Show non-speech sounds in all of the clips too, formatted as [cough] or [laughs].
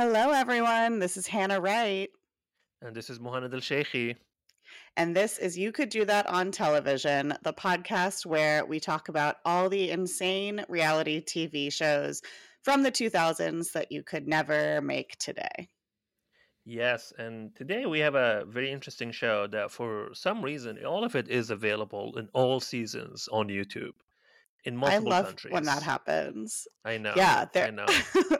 Hello, everyone. This is Hannah Wright. And this is Mohanad Al Sheikhi. And this is You Could Do That on Television, the podcast where we talk about all the insane reality TV shows from the 2000s that you could never make today. Yes, and today we have a very interesting show that for some reason all of it is available in all seasons on YouTube in multiple I love countries. when that happens. I know. Yeah, I know. [laughs]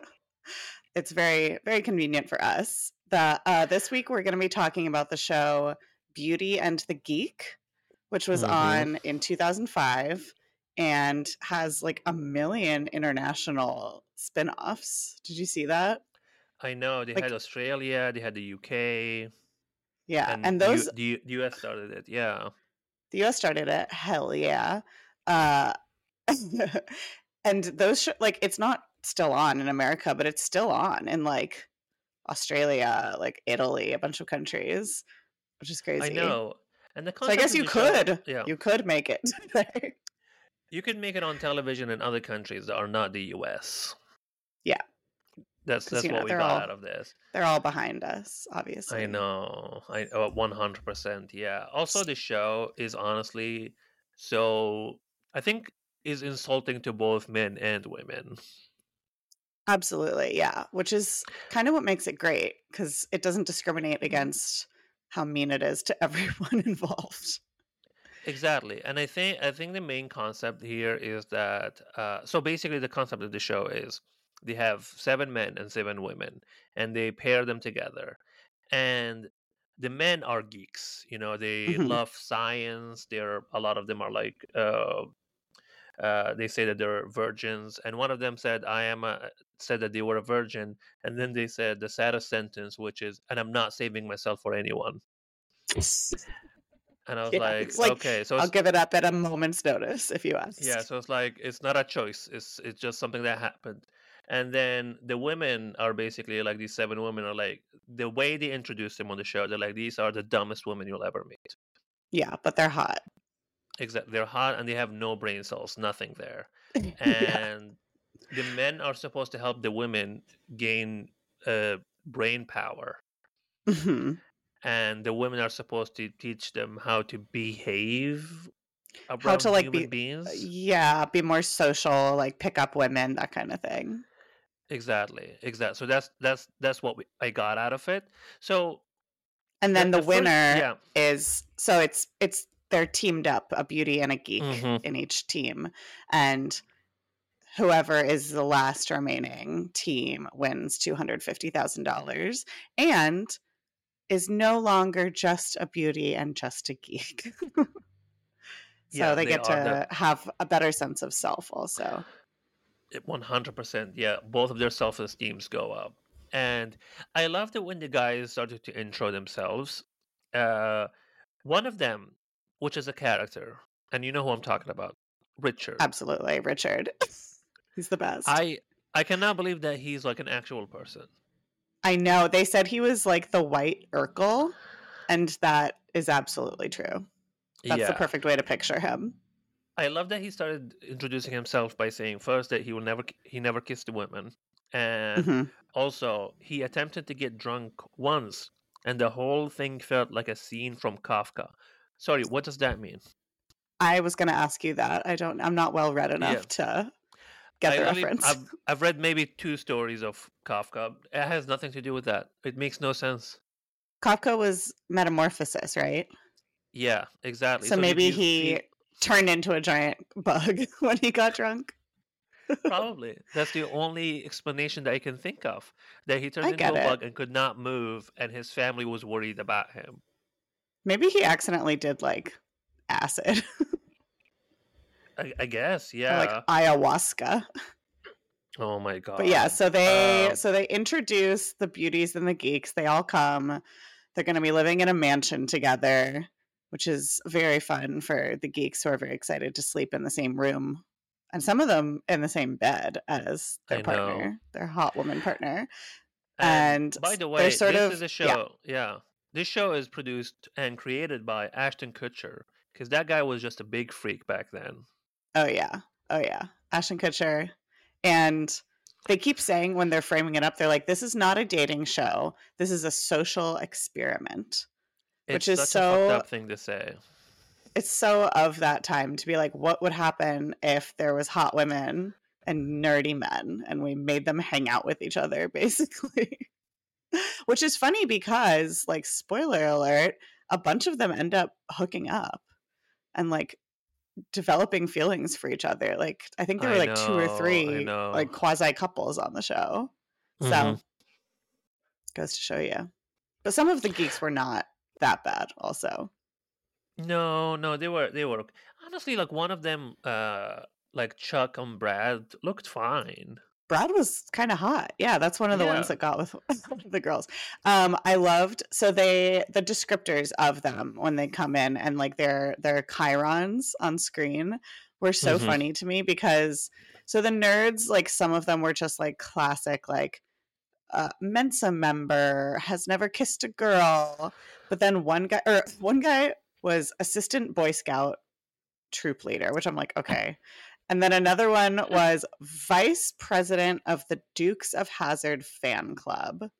it's very, very convenient for us. The uh, this week we're going to be talking about the show Beauty and the Geek, which was Mhm. on in 2005 and has like a million international spin-offs. Did you see that? I know. They Like- had Australia, they had the UK, Yeah, and, and, the U- those the, U- the US started it. Yeah. the US started it. Hell yeah. Uh, [laughs] and those sh- like it's not still on in America, but it's still on in like Australia, like Italy, a bunch of countries, which is crazy. I know. And the So I guess you the show- could, yeah. you could make it. [laughs] there. You could make it on television in other countries that are not the US. Yeah. That's that's you know, what we got all out of this. They're all behind us, obviously. I know. I uh, one hundred percent. Yeah. Also, the show is honestly so. I think is insulting to both men and women. Absolutely, yeah. Which is kind of what makes it great because it doesn't discriminate Mm-hmm. against how mean it is to [laughs] everyone involved. Exactly, and I think I think the main concept here is that. Uh, so basically, the concept of the show is they have seven men and seven women, and they pair them together, and the men are geeks. You know, they Mhm. love science. They're a lot of them are like. Uh, uh, they say that they're virgins, and one of them said, "I am a," said that they were a virgin, and then they said the saddest sentence, which is, "And I'm not saving myself for anyone." And I was Yeah, like, like, "Okay, so I'll give it up at a moment's notice if you ask. yeah, so it's like it's not a choice; it's it's just something that happened." And then the women are basically like these seven women are like the way they introduce them on the show. They're like, "These are the dumbest women you'll ever meet." Yeah, but they're hot. Exactly, they're hot and they have no brain cells, nothing there. [laughs] yeah. and the men are supposed to help the women gain uh, brain power Mhm. and the women are supposed to teach them how to behave How to like human be, beings yeah, be more social, like pick up women, that kind of thing. exactly exactly so that's that's that's what we, i got out of it so And then the, the first- winner yeah is so it's it's they're teamed up, a beauty and a geek Mhm. in each team, and whoever is the last remaining team wins two hundred fifty thousand dollars and is no longer just a beauty and just a geek. [laughs] so Yeah, they, they get to have a better sense of self also. 100% yeah both of their self-esteems go up and i loved it when the guys started to intro themselves uh one of them which is a character and you know who i'm talking about richard Absolutely, Richard. [laughs] He's the best. i i cannot believe that he's like an actual person I know. They said he was like the white Urkel, and that is absolutely true. That's yeah the perfect way to picture him. i love that he started introducing himself by saying first that he will never he never kissed a woman and Mhm. also he attempted to get drunk once and the whole thing felt like a scene from kafka sorry what does that mean I was going to ask you that. I don't. I'm not well read enough to get I the only- reference. I've, I've read maybe two stories of Kafka. It has nothing to do with that. It makes no sense. Kafka was metamorphosis, right? Yeah, exactly. So, you- maybe you he feel- turned into a giant bug [laughs] when he got drunk. [laughs] probably that's the only explanation that I can think of. That he turned into a it. bug and could not move, and his family was worried about him. Maybe he accidentally did like acid, I, I guess, [laughs] or, yeah. like ayahuasca. oh my god. But yeah, so they Um, so they introduce the beauties and the geeks. They all come. They're going to be living in a mansion together, which is very fun for the geeks who are very excited to sleep in the same room, and some of them in the same bed as their I know. partner, their hot woman partner. And, and by the way, this of- is a yeah. show. Yeah. This show is produced and created by Ashton Kutcher because that guy was just a big freak back then. Oh yeah, oh yeah, Ashton Kutcher, and they keep saying when they're framing it up, they're like, "This is not a dating show. This is a social experiment." It's Which is such a so- fucked up thing to say. It's so of that time to be like, what would happen if there was hot women and nerdy men and we made them hang out with each other, [laughs] basically? Which is funny because, like, spoiler alert, a bunch of them end up hooking up and like developing feelings for each other. Like, I think there were I like two or three like quasi couples on the show. So Mhm. goes to show you. But some of the geeks were not that bad, also. No, no, they were they were honestly like one of them, uh, like Chuck and Brad looked fine. Brad was kind of hot. Yeah, that's one of the Yeah. ones that got [laughs] with the girls. Um, I loved so they the descriptors of them when they come in and like their their chirons on screen were so Mhm. funny to me because so the nerds like some of them were just like classic like uh, Mensa member has never kissed a girl, but then one guy or one guy was assistant Boy Scout troop leader, which I'm like [laughs] okay. And then another one [laughs] was vice president of the Dukes of Hazzard fan club.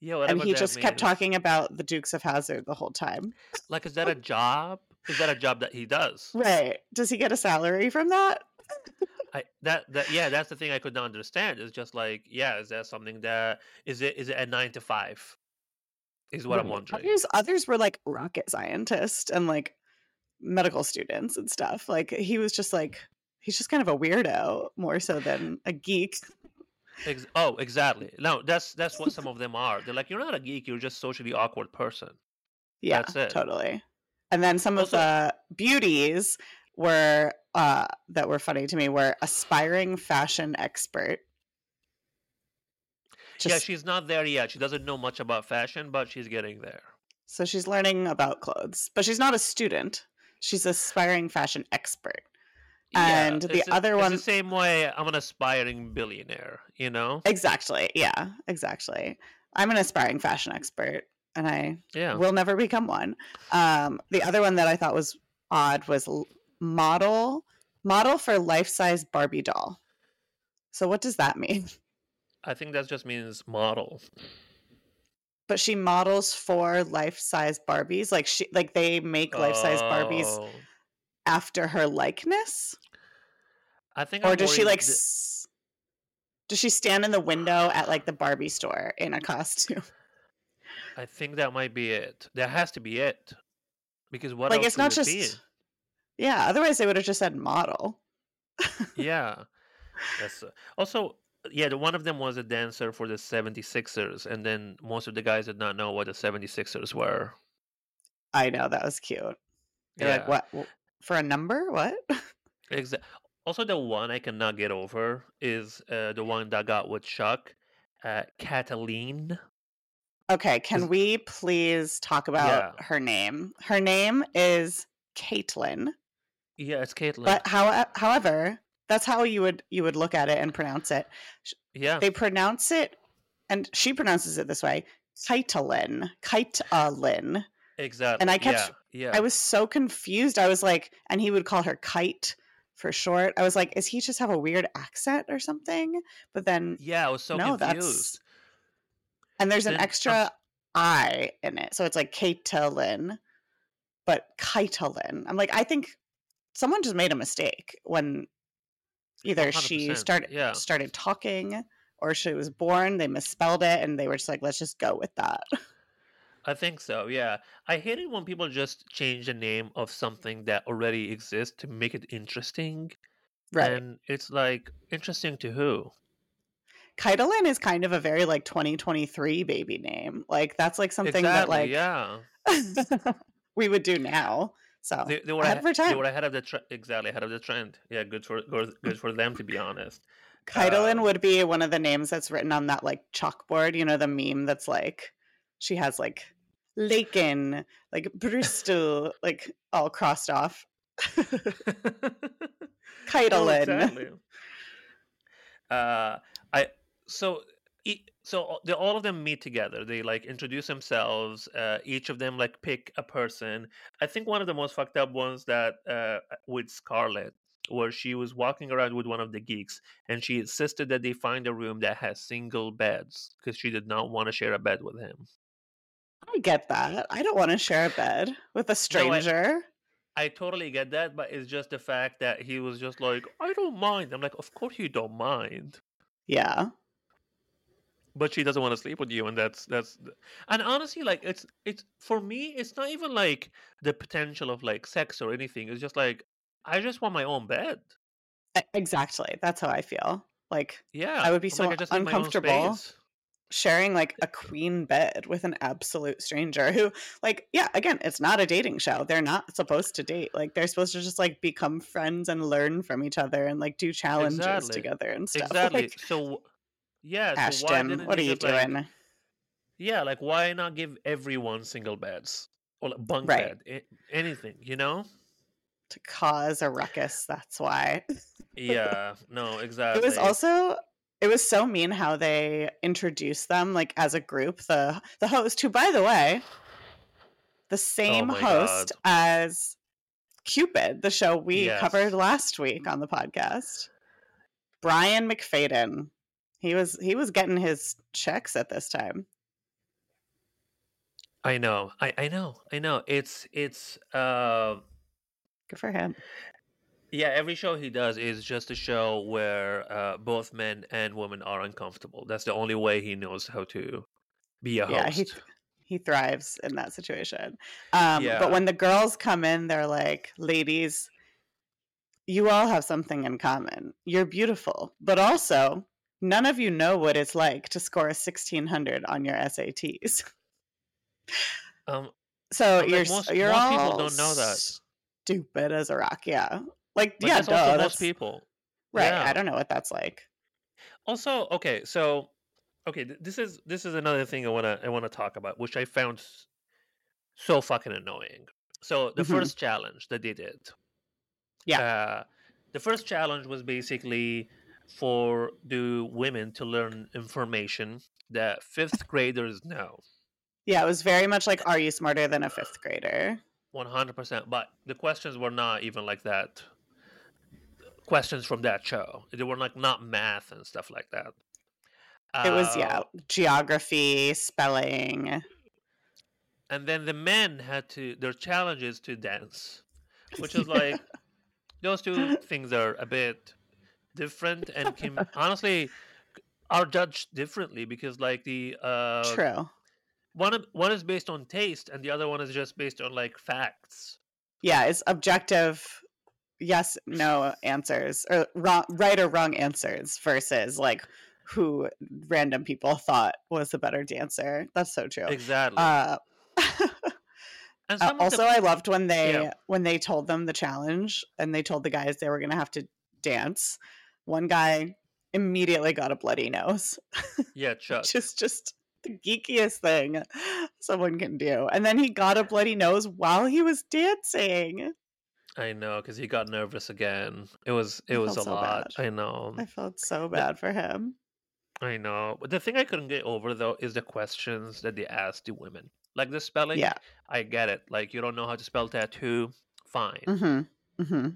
Yeah, what? And he just kept talking about the Dukes of Hazzard the whole time. Like, is that a job? Is that a job that he does? Right. Does he get a salary from that? I that that yeah, that's the thing I could not understand. It's just like, yeah, is that something that is it is it a nine to five? Is what I'm wondering. Others, others were like rocket scientists and like medical students and stuff. Like he was just like he's just kind of a weirdo more so than a geek. [laughs] Ex- oh, exactly. No, that's that's what some [laughs] of them are. They're like, you're not a geek. You're just socially awkward person. Yeah, That's it. totally. And then some of the beauties were uh that were funny to me were aspiring fashion expert. yeah, she's not there yet. She doesn't know much about fashion, but she's getting there. so she's learning about clothes, but she's not a student. She's aspiring fashion expert. Yeah, And the it's other one- the same way. I'm an aspiring billionaire. You know? Exactly. Yeah, exactly. I'm an aspiring fashion expert and I Yeah. will never become one. Um, the other one that I thought was odd was model model for life size Barbie doll. So what does that mean? [laughs] I think that just means model. But she models for life size Barbies, like she like they make life size Barbies Oh. After her likeness, I think. or I'm does she like? th- s- Does she stand in the window at like the Barbie store in a costume? [laughs] I think that might be it. That has to be it. Because what like it's not would it just. Yeah, otherwise they would have just said model. [laughs] yeah that's uh, also yeah the one of them was a dancer for the 76ers and then most of the guys did not know what the 76ers were I know that was cute. You're like, what for a number? What? Exa- also the one i cannot get over is uh, the one that got with chuck uh, Cataline. Okay, can Is- we please talk about Yeah. her name? Her name is Caitlin, yeah it's caitlin but how, however, that's how you would you would look at it and pronounce it. yeah They pronounce it, and she pronounces it this way: Kaitlin, Kaitlin. exactly and I kept- yeah, yeah. I was so confused. I was like, and he would call her Kite for short. I was like, is he just have a weird accent or something? But then yeah i was so no, confused that's and there's an Then I'm extra s- I in it, so it's like Caitlin, but Kaitlin. I'm like, I think someone just made a mistake when either she 100%, started yeah. started talking or she was born. They misspelled it, and they were just like, let's just go with that. I think so, yeah. I hate it when people just change the name of something that already exists to make it interesting. right. And it's like, interesting to who? Kaitlin is kind of a very like 2023 baby name. Like that's like something that like yeah. [laughs] we would do now. So They, they were ahead ahead, they were ahead of the tre- exactly ahead of the trend. Yeah, good for good, for them to be honest. Kaitlin Um, would be one of the names that's written on that like chalkboard, you know, the meme that's like she has like Laken, like Bristol, [laughs] like all crossed off. [laughs] No, Kaitlin. exactly. [laughs] Uh, I so so all- they all of them meet together. They like introduce themselves. Uh, each of them like pick a person. I think one of the most fucked up ones that uh with Scarlett where she was walking around with one of the geeks and she insisted that they find a room that has single beds because she did not want to share a bed with him. I get that. I don't want to share a bed with a stranger. I totally get that, but it's just the fact that he was just like, I don't mind. I'm like, of course you don't mind. yeah. But she doesn't want to sleep with you, and that's that's and honestly, like it's it's for me, it's not even like the potential of like sex or anything. It's just like I just want my own bed. Exactly. That's how I feel. Like Yeah. I would be I'm so like, I just need my own uncomfortable. Sharing like a queen bed with an absolute stranger who like yeah again it's not a dating show they're not supposed to date like they're supposed to just like become friends and learn from each other and like do challenges Exactly. together and stuff Exactly. like So yeah, so why ashton didn't what are you just, like- doing yeah, like why not give everyone single beds or like bunk Right. bed, anything, you know? to cause a ruckus that's why [laughs] Yeah. No, exactly. it was also it was so mean how they introduced them like as a group the the host who by the way the same my host as cupid the show we Yes. covered last week on the podcast brian mcfadden he was he was getting his checks at this time I know. I I know. I know. It's it's uh good for him yeah, every show he does is just a show where uh both men and women are uncomfortable. That's the only way he knows how to be a host. yeah he he thrives in that situation um Yeah. but when the girls come in they're like ladies you all have something in common you're beautiful but also none of you know what it's like to score a 1600 on your sats um so you're s- most- you're most all people don't know that. stupid as a rock yeah like but yeah that's duh, that's most people. right Yeah. i don't know what that's like Also, okay, so okay, th- this is this is another thing I wanna I wanna talk about, which I found so fucking annoying. So the Mhm. first challenge that they did, Yeah. uh, the first challenge was basically for the women to learn information that fifth graders know, yeah it was very much like are you smarter than a fifth grader one hundred percent. But the questions were not even like that. Questions from that show, they were like not math and stuff like that. it was yeah Uh, geography spelling. And then the men had to their challenges to dance which is [laughs] like those two things are a bit different and can honestly are judged differently because like the uh true. one of- one is based on taste and the other one is just based on like facts. Yeah it's objective yes no answers or wrong right or wrong answers versus like who random people thought was the better dancer that's so true exactly uh [laughs] and Uh, also, the, I loved when they Yeah. when they told them the challenge and they told the guys they were going to have to dance. One guy immediately got a bloody nose, [laughs] yeah chuck which is just the geekiest thing someone can do. And then he got a bloody nose while he was dancing. I know because he got nervous again it was I it was a so lot bad. i know I felt so bad for him. I know. But the thing I couldn't get over though is the questions that they asked the women. Like the spelling, Yeah. I get it. Like you don't know how to spell tattoo, fine. Mm-hmm. Mm-hmm.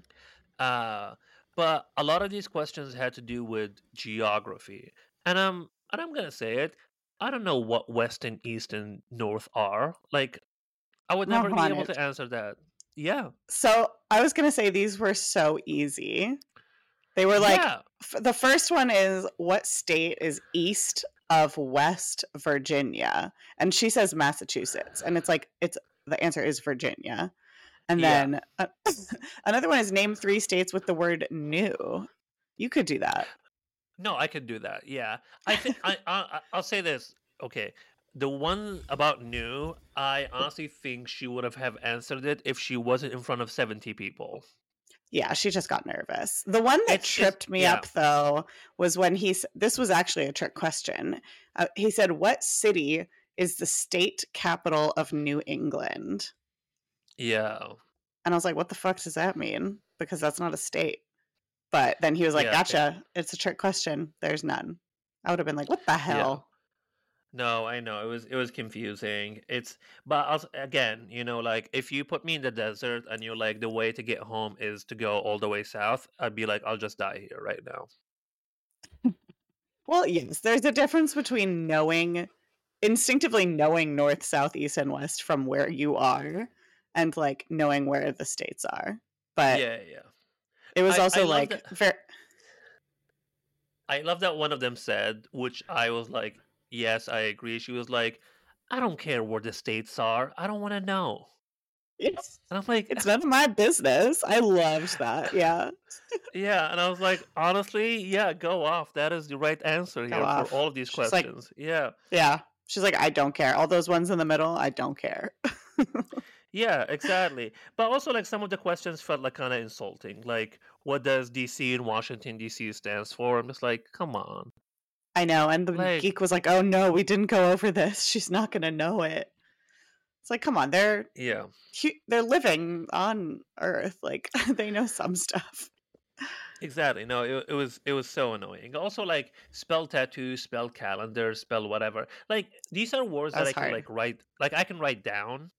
Uh, but a lot of these questions had to do with geography, and um, and I'm gonna say it. I don't know what west and east and north are. Like, I would never be able Mohammed. to answer that. Yeah, So I was going to say these were so easy. They were like yeah, f- the first one is what state is east of West Virginia? And she says Massachusetts. And it's like it's the answer is Virginia. And Yeah. then uh, [laughs] another one is name three states with the word new. You could do that. No, I could do that. Yeah, I think I I- I'll say this. Okay, the one about new, I honestly think she would have have answered it if she wasn't in front of seventy people. Yeah, she just got nervous. The one that It's tripped me yeah. up though was when he this was actually a trick question. Uh, he said, "What city is the state capital of New England?" Yeah, And I was like, what the fuck does that mean? Because that's not a state. But then he was like, Yeah, gotcha. It's a trick question. There's none. I would have been like, what the hell? No, I know it was it was confusing. It's but also, again, you know, like if you put me in the desert and you're like the way to get home is to go all the way south, I'd be like, I'll just die here right now. Well, yes, there's a difference between knowing instinctively knowing north, south, east, and west from where you are and like knowing where the states are. But Yeah, yeah. it was I- I also love like that- ver- I love that one of them said, which I was like, yes, I agree. She was like, I don't care where the states are. I don't want to know. it's, And I'm like, it's none of my business. I loved that. Yeah. yeah. And I was like, honestly, yeah, go off. That is the right answer Go here off. for all of these She's like- questions. yeah. Yeah. She's like, I don't care. All those ones in the middle, I don't care. [laughs] Yeah, exactly. But also, like some of the questions felt like kind of insulting. Like, what does DC and Washington DC stands for? I'm just like, come on. I know. And the Like- geek was like, oh no, we didn't go over this. She's not going to know it. It's like, come on, they're Yeah, they're living on Earth. Like [laughs] they know some stuff. exactly. No, it, it was it was so annoying. Also, like spell tattoo, spell calendar, spell whatever. Like these are words that That's I can like write. Like I can write down.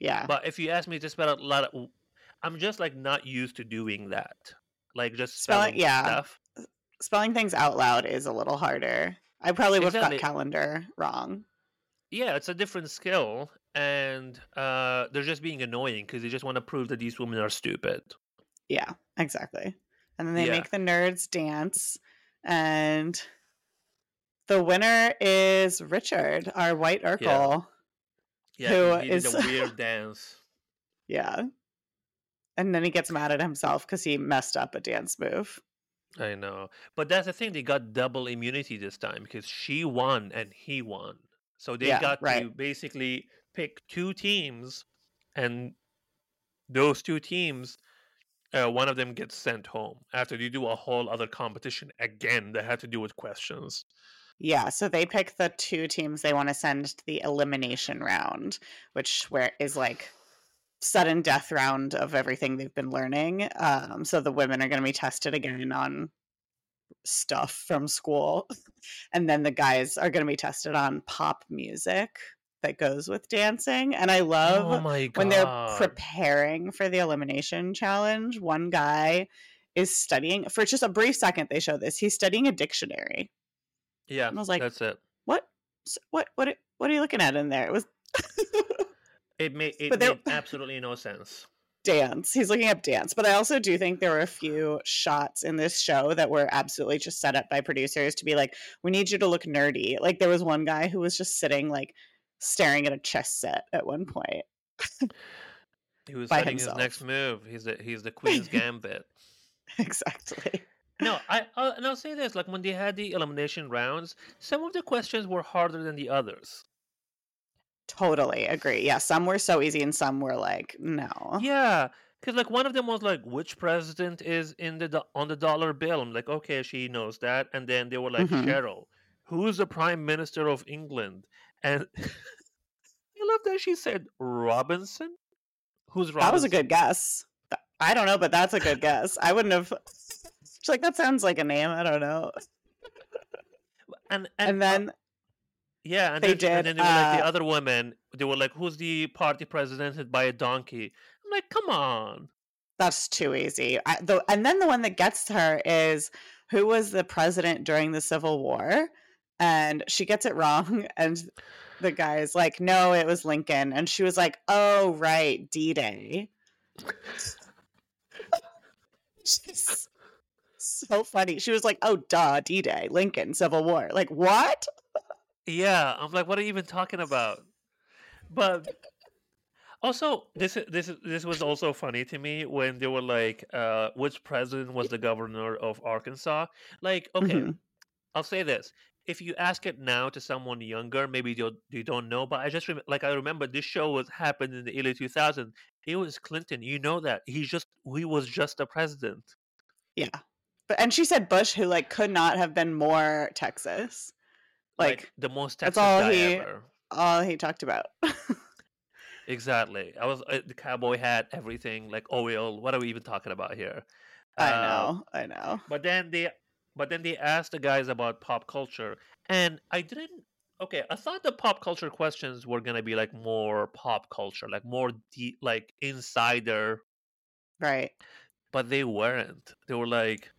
Yeah. But if you ask me to spell a lot of, I'm just like not used to doing that. Like just Spelling- spelling yeah. stuff. Spelling things out loud is a little harder. I probably would have Exactly. got calendar wrong. Yeah, it's a different skill, and uh, they're just being annoying because they just want to prove that these women are stupid. Yeah, exactly. And then they Yeah. make the nerds dance, and the winner is Richard, our white Urkel. Yeah, Who he did is- a [laughs] weird dance. Yeah. And then he gets mad at himself because he messed up a dance move. I know, but that's the thing. They got double immunity this time because she won and he won. So they Yeah, got to basically pick two teams, and those two teams, uh, one of them gets sent home after they do a whole other competition again that had to do with questions. Yeah, so they pick the two teams they want to send to the elimination round, which where is like sudden death round of everything they've been learning. Um, so the women are going to be tested again on stuff from school, [laughs] and then the guys are going to be tested on pop music that goes with dancing. And I love oh when they're preparing for the elimination challenge, one guy is studying for just a brief second. They show this. He's studying a dictionary. yeah, And I was like, that's it. What? What? What? What are you looking at in there? It was [laughs] It made it there- made absolutely no sense. [laughs] dance. He's looking up dance. But I also do think there were a few shots in this show that were absolutely just set up by producers to be like, we need you to look nerdy. Like there was one guy who was just sitting like staring at a chess set at one point. He was [laughs] by studying his next move. He's the he's the Queen's [laughs] Gambit. exactly. No, I uh, and I'll say this: like when they had the elimination rounds, some of the questions were harder than the others. Totally agree. Yeah, some were so easy and some were like, no. Yeah, because like one of them was like, which president is in the do- on the dollar bill? I'm like, okay, she knows that. And then they were like, Mhm. Cheryl, who's the prime minister of England? And [laughs] I love that she said Robinson. Who's Robinson? That was a good guess. I don't know, but that's a good guess. I wouldn't have. She's like, that sounds like a name. I don't know. And And, and, then yeah, and they then, and then they were like the uh, other women. They were like, who's the party presented by a donkey? I'm like, come on. that's too easy. I, the, and then the one that gets her is who was the president during the Civil War? And she gets it [laughs] wrong. And the guy's like, no, it was Lincoln. And she was like, oh, right, D Day. [laughs] She's so funny. She was like, oh, duh, D Day, Lincoln, Civil War. Like, what? Yeah, I'm like, what are you even talking about? But also, this this this was also funny to me when they were like, uh, which president was the governor of Arkansas? Like, okay, Mhm. I'll say this: if you ask it now to someone younger, maybe you they don't know. But I just rem- like I remember this show was happened in the early 2000s. It was Clinton. You know that he just he was just a president. Yeah. But and she said Bush, who like could not have been more Texas. Like, the most that's Texas all guy he- ever. all he talked about. Exactly. I was uh, the cowboy hat, everything like oil. What are we even talking about here? I Uh, know. I know. But then they, but then they asked the guys about pop culture, and I didn't okay, I thought the pop culture questions were gonna be like more pop culture, like more deep, like insider, Right. but they weren't. They were like,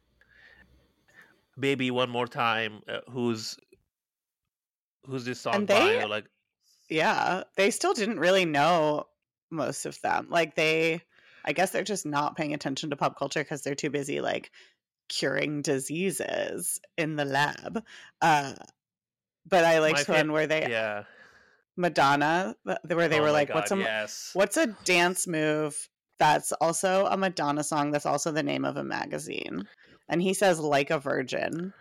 "Baby, one more time." Uh, who's who's this song And by? Or like, yeah, they still didn't really know most of them. Like they I guess they're just not paying attention to pop culture because they're too busy like curing diseases in the lab. Uh but I my liked fa- one where they yeah. Madonna where they oh were like god, what's a yes. what's a dance move that's also a Madonna song that's also the name of a magazine. And he says like a virgin.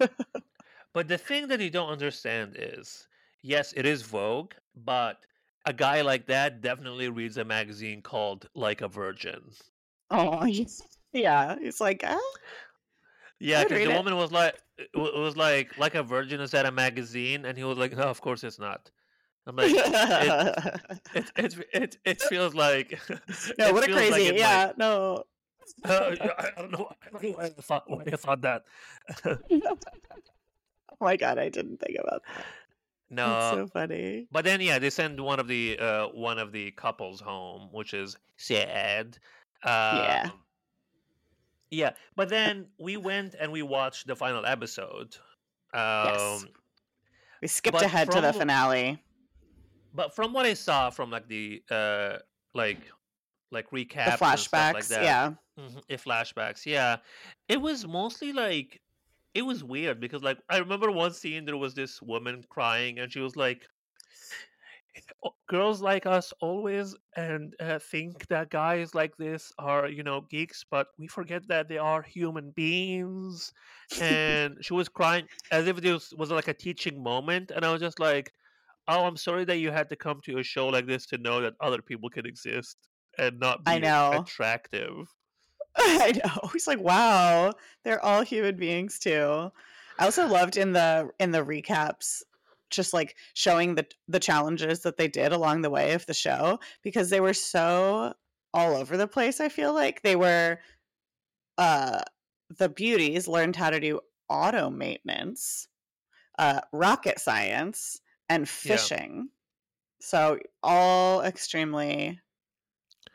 [laughs] But the thing that you don't understand is, yes, it is Vogue, but a guy like that definitely reads a magazine called Like a Virgin. Oh, [laughs] yeah. It's like, ah, Yeah, because the it. woman was like, it was like, like a virgin is that a magazine, and he was like, no, of course it's not. I'm like, it, it, [laughs] it, it, it feels like, [laughs] no, what a feels like crazy. might. yeah, no. Uh, I I don't know. I don't know why I thought, why I thought that. Oh [laughs] my god, I didn't think about that. That's no, so funny. but then yeah, they send one of the uh one of the couples home, which is sad. Uh, Yeah. Um, yeah, but then we went and we watched the final episode. Yes. Um, We skipped ahead to the finale. but from what I saw from like the uh like like The and stuff like flashbacks. that, Yeah. mhm, flashbacks, yeah, it was mostly like it was weird because like I remember one scene there was this woman crying and she was like "Oh, girls like us always and uh, think that guys like this are you know geeks but we forget that they are human beings and she was crying as if this was like a teaching moment and i was just like oh i'm sorry that you had to come to a show like this to know that other people can exist and not I be know. attractive [laughs] I know. He's like, wow, they're all human beings too. I also [sighs] loved in the in the recaps just like showing the the challenges that they did along the way of the show because they were so all over the place, I feel like. They were uh the beauties learned how to do auto maintenance, uh rocket science, and yeah fishing. So all extremely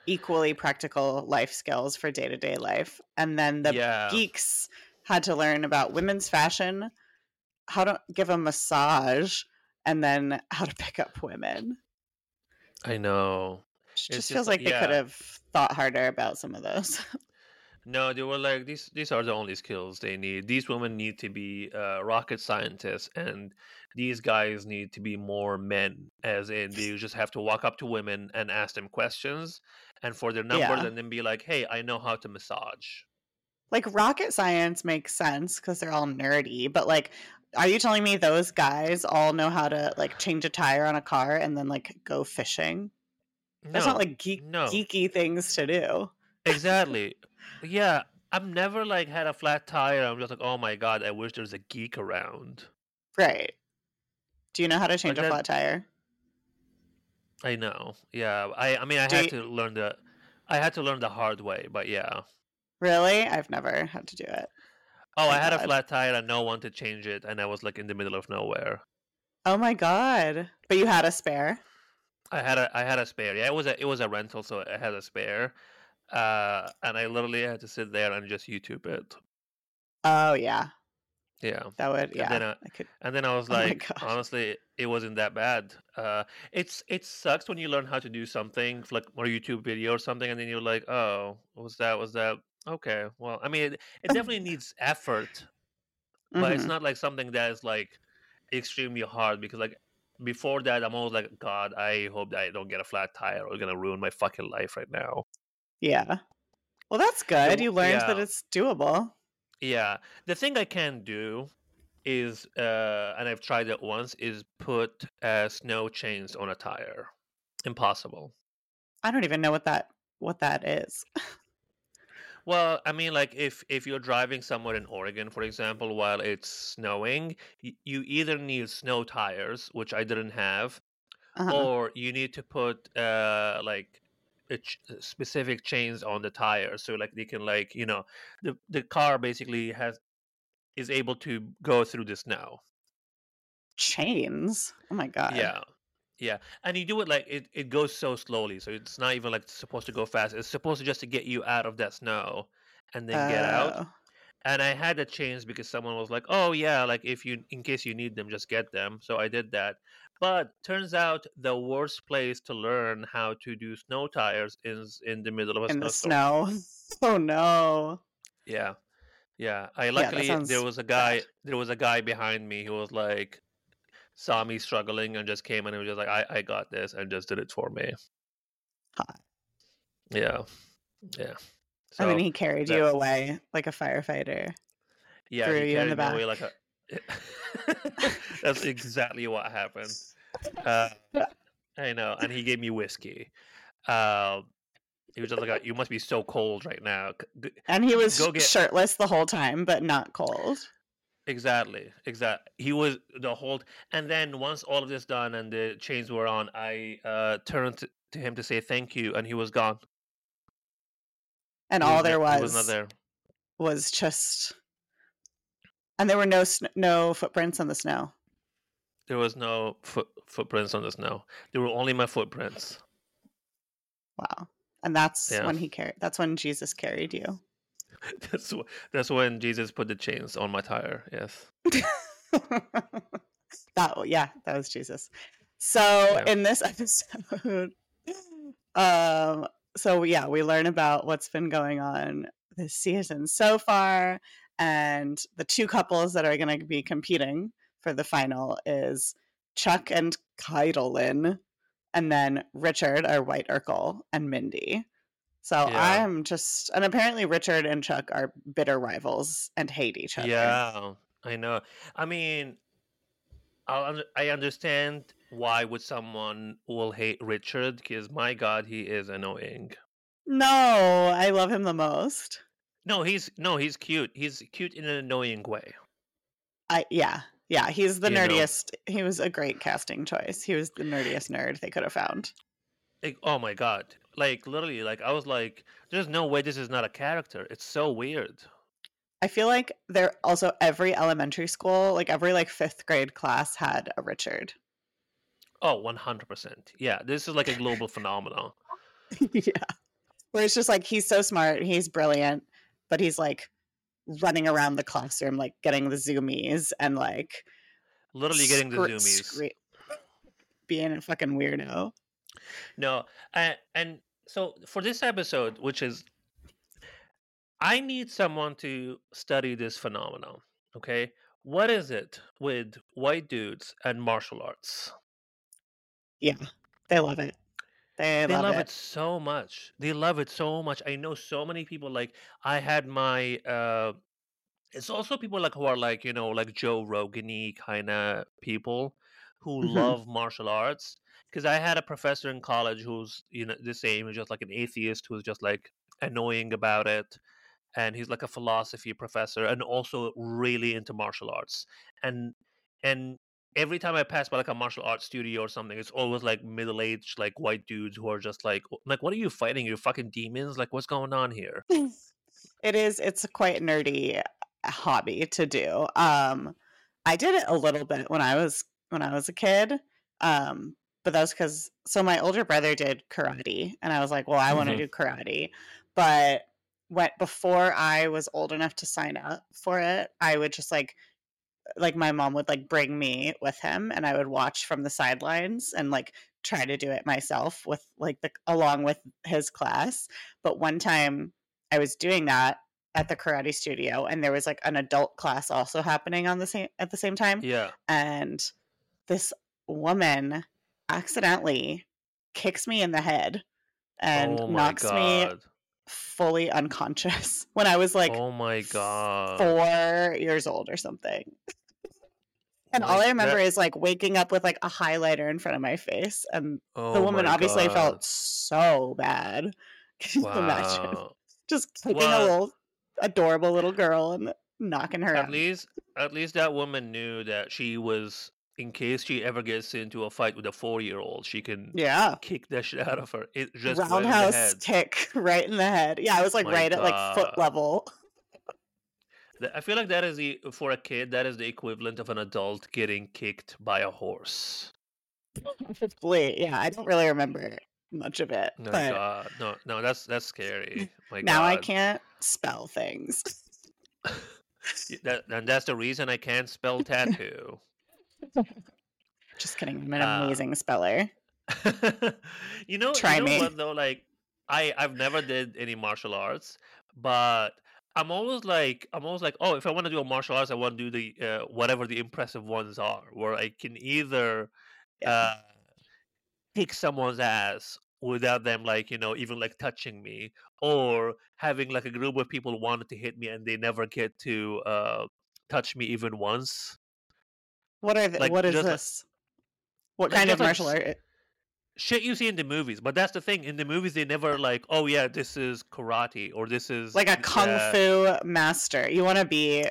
equally practical life skills for day-to-day life and then the yeah geeks had to learn about women's fashion how to give a massage and then how to pick up women i know It just just feels like like they could have thought harder about some of those [laughs] No, they were like these. These are the only skills they need. These women need to be uh, rocket scientists, and these guys need to be more men. As in, they just have to walk up to women and ask them questions, and for their number, yeah and then be like, "Hey, I know how to massage." like rocket science makes sense because they're all nerdy but like are you telling me those guys all know how to like change a tire on a car and then like go fishing that's not like geek no, geeky things to do exactly. Yeah, I've never like had a flat tire. I'm just like, oh my god, I wish there's a geek around. right do you know how to Like change a that. flat tire I know. Yeah, I. I mean, I do had you, to learn the. I had to learn the hard way, but yeah. Really? I've never had to do it. Oh, I Thank had a flat tire and no one to change it, and I was like in the middle of nowhere. Oh my god. But you had a spare? I had a I had a spare. Yeah, it was a it was a rental, so I had a spare. Uh, and I literally had to sit there and just YouTube it. Oh yeah. Yeah, That would and yeah. then uh, I could and then I was [laughs] Oh like, honestly, it wasn't that bad. Uh, it's it sucks when you learn how to do something like or YouTube video or something, and then you're like, oh, was that was that okay? Well, I mean, it, it [laughs] definitely needs effort, but it's Mhm. not like something that is like extremely hard because like before that i'm always like god i hope that i don't get a flat tire or gonna ruin my fucking life right now Yeah. Well, that's good. w- You learned that it's doable. Yeah the thing i can do is uh and i've tried it once is put uh snow chains on a tire impossible I don't even know what that what that is. [laughs] well i mean like if if you're driving somewhere in oregon for example while it's snowing y- you either need snow tires which i didn't have Uh-huh. or you need to put uh like ch- uh, specific chains on the tire so like they can like you know the the car basically has is able to go through the snow chains. Oh my god. Yeah. Yeah. And you do it like it, it goes so slowly. So it's not even like supposed to go fast. It's supposed to just to get you out of that snow and then get out. Oh. And I had the chains because someone was like, "Oh yeah, like if you in case you need them, just get them." So I did that. But turns out the worst place to learn how to do snow tires is in the middle of a in the snowstorm. snow. [laughs] Oh no. Yeah. Yeah. I luckily there was a guy bad. there was a guy behind me who was like saw me struggling and just came and he was just like, I, I got this and just did it for me. Hot. Yeah. Yeah. I mean, he carried you away like a firefighter. yeah, Threw he you in the me away back. like a [laughs] That's exactly what happened. Uh I know, and he gave me whiskey. Um he was just like, "You must be so cold right now. G- And he was get shirtless the whole time, but not cold. Exactly, exactly. He was the whole, and then once all of this done and the chains were on, I uh turned to, him to say thank you, and he was gone. And He all was there he was not there. was just, and there were no sn- no footprints on the snow. There was no foot, footprints on the snow. There were only my footprints. Wow. And that's Yeah, when he carried. That's when Jesus carried you. [laughs] that's that's when Jesus put the chains on my tire. Yes. [laughs] that yeah, that was Jesus. So Yeah. in this [laughs] episode, um, so yeah, we learn about what's been going on this season so far, and the two couples that are going to be competing for the final is Chuck and Keidelin, and then Richard, our White Urkel, and Mindy. So Yeah. I'm just, and apparently Richard and Chuck are bitter rivals and hate each other. Yeah, I know. I mean, I'll I understand why would someone will hate Richard because my God, he is annoying. No, I love him the most. No, he's no, he's cute. He's cute in an annoying way. I yeah, yeah. He's the You know, nerdiest. He was a great casting choice. He was the nerdiest nerd they could have found. like, oh my god, like literally, like I was like, there's no way this is not a character. It's so weird. I feel like there also every elementary school, like every like fifth grade class had a Richard. Oh, 100%. Yeah, this is like a global phenomenon. [laughs] yeah. Where it's just like he's so smart, he's brilliant, but he's like running around the classroom like getting the zoomies and like Literally getting the zoomies. scre- being a fucking weirdo. No, and, and so for this episode, which is, I need someone to study this phenomenon. Okay, what is it with white dudes and martial arts? Yeah. They love it. They They love love it. it so much. They love it so much. I know so many people. Like I had my. uh It's also people like who are like you know like Joe Rogany kind of people who hmm love martial arts. Because I had a professor in college who's you know the same, who's just like an atheist who's just like annoying about it, and he's like a philosophy professor and also really into martial arts. And and every time I pass by like a martial arts studio or something, it's always like middle aged like white dudes who are just like like what are you fighting? You're fucking demons? Like what's going on here? [laughs] It is. It's a quite nerdy hobby to do. Um, I did it a little bit when I was when I was a kid. Um, but that was because so my older brother did karate, and I was like, well, I want to hmm do karate. But when before I was old enough to sign up for it, I would just like like my mom would like bring me with him and I would watch from the sidelines and like try to do it myself with like the along with his class. But one time I was doing that at the karate studio and there was like an adult class also happening on the same at the same time Yeah. and this woman accidentally kicks me in the head and Oh knocks me fully unconscious [laughs] when I was like Oh my god. 4 years old or something. And all I remember that. is like waking up with like a highlighter in front of my face, and the Oh woman obviously god. felt so bad. [laughs] Can you imagine Wow. just taking a little adorable little girl and knocking her at out? least at least that woman knew that she was in case she ever gets into a fight with a four year old, she can Yeah, kick the shit out of her. It just right the roundhouse head. kick [laughs] right in the head. Yeah, I was like My right at like foot level. I feel like that is the for a kid that is the equivalent of an adult getting kicked by a horse. [laughs] Probably, yeah. I don't really remember much of it, No but God, no, no, that's that's scary. [laughs] My now I can't spell things. [laughs] That, and that's the reason I can't spell tattoo. Just kidding. I'm an Uh, amazing speller. you know, Try you know me. what though? Like, I I've never did any martial arts, but I'm always like I'm always like, oh, if I want to do a martial arts, I want to do the uh, whatever the impressive ones are, where I can either Yeah. uh, kick someone's ass without them like you know even like touching me, or having like a group of people wanted to hit me and they never get to uh, touch me even once. What are the, Like what is like this? What kind of just like martial art? Shit you see in the movies. But that's the thing. In the movies, they never like, oh yeah, this is karate or this is Like a kung uh, fu master. You want to be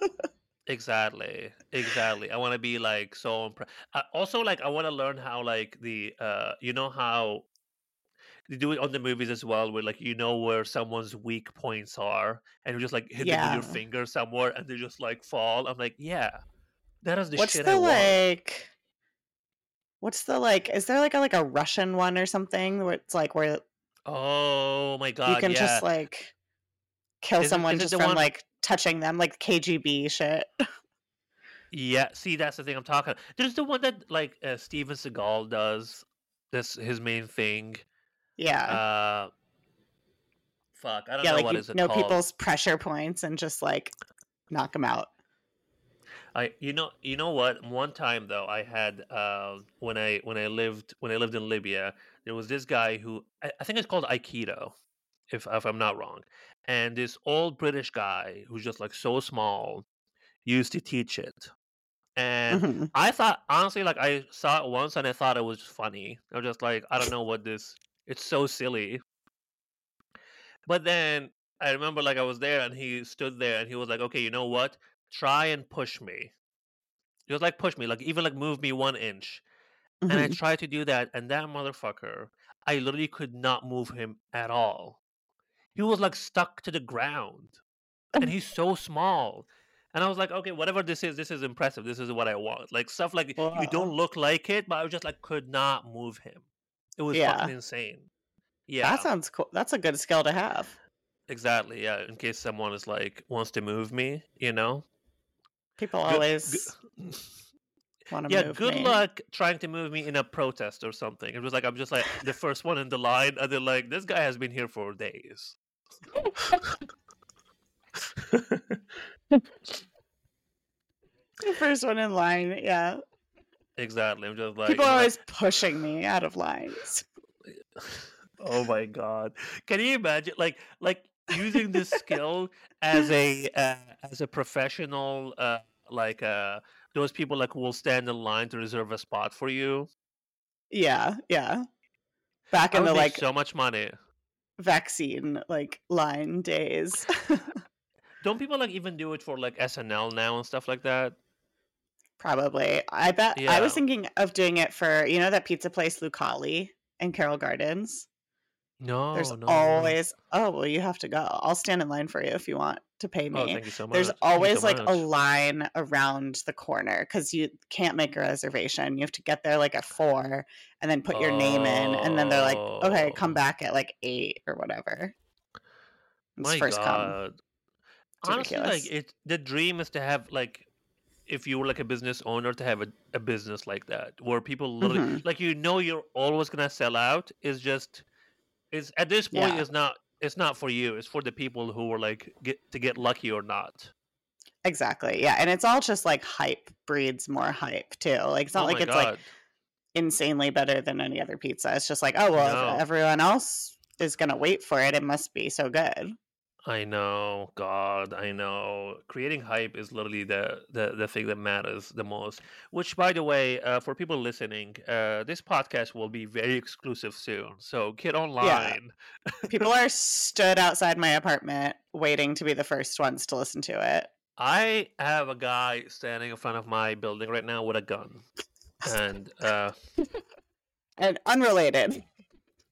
[laughs] exactly, exactly. I want to be like so. Impre- I, also, like I want to learn how like the uh, you know how they do it on the movies as well, where like you know where someone's weak points are, and you just like hit them with your finger somewhere, and they just like fall. I'm like, yeah, that is the What's shit the I want. like? What's the like? Is there like a like a Russian one or something where it's like where Oh my god you can yeah. just like kill Is someone just from one? like touching them, like KGB shit? Yeah, see, that's the thing I'm talking. About. There's the one that like uh, Steven Seagal does. That's his main thing. yeah. Uh, fuck, I don't Yeah, know like what you is it know called. people's pressure points and just like knock them out. I, you know, you know what? One time though, I had uh, when I when I lived when I lived in Libya, there was this guy who I, I think it's called Aikido, if if I'm not wrong, and this old British guy who's just like so small used to teach it, and hmm I thought honestly, like I saw it once and I thought it was funny. I was just like, I don't know what this. It's so silly. But then I remember like I was there and he stood there and he was like, okay, you know what? Try and push me. Was like, push me, like even like move me one inch. And I hmm tried to do that, and that motherfucker, I literally could not move him at all. He was like stuck to the ground, and [laughs] he's so small. And I was like, okay, whatever this is, this is impressive. This is what I want. Like stuff like you don't look like it, but I was just like could not move him. It was fucking insane. Yeah. That sounds cool. That's a good skill to have. exactly. Yeah, in case someone is like wants to move me, you know. People Good, always want to yeah, good me. luck trying to move me in a protest or something. It was like I'm just like the first one in the line, and they're like, "This guy has been here for days." [laughs] The first one in line. Yeah. exactly. I'm just like, People are always pushing me out of lines. [laughs] oh my god, can you imagine, like, like using this skill as a uh, as a professional, uh, like uh, those people like will stand in line to reserve a spot for you. Yeah. Yeah. Back I in the like so much money. vaccine like line days. [laughs] Don't people like even do it for like SNL now and stuff like that? Probably. I bet yeah. I was thinking of doing it for you know that pizza place Lucali in Carroll Gardens. There's No, no, no. always oh well you have to go. I'll stand in line for you if you want to pay Oh, me. thank you so There's much. You always so like a line around the corner because you can't make a reservation. You have to get there like at four and then put your name in, and then they're like, okay, come Oh, back at like eight or whatever. It's my first come. God. It's Honestly, like it, the dream is to have like, if you were like a business owner, to have a, a business like that where people literally, hmm like you know, you're always gonna sell out. Is just, is at this point, Yeah, is not. It's not for you. It's for the people who were like get to get lucky or not. exactly. Yeah, and it's all just like hype breeds more hype too. Like it's not Oh like it's like insanely better than any other pizza. It's just like, oh well, No. everyone else is gonna wait for it, it must be so good. I know, God, I know. Creating hype is literally the, the the thing that matters the most. Which, by the way, uh, for people listening, uh, this podcast will be very exclusive soon. So get online. Yeah, people are [laughs] stood outside my apartment waiting to be the first ones to listen to it. I have a guy standing in front of my building right now with a gun, and uh, [laughs] And unrelated.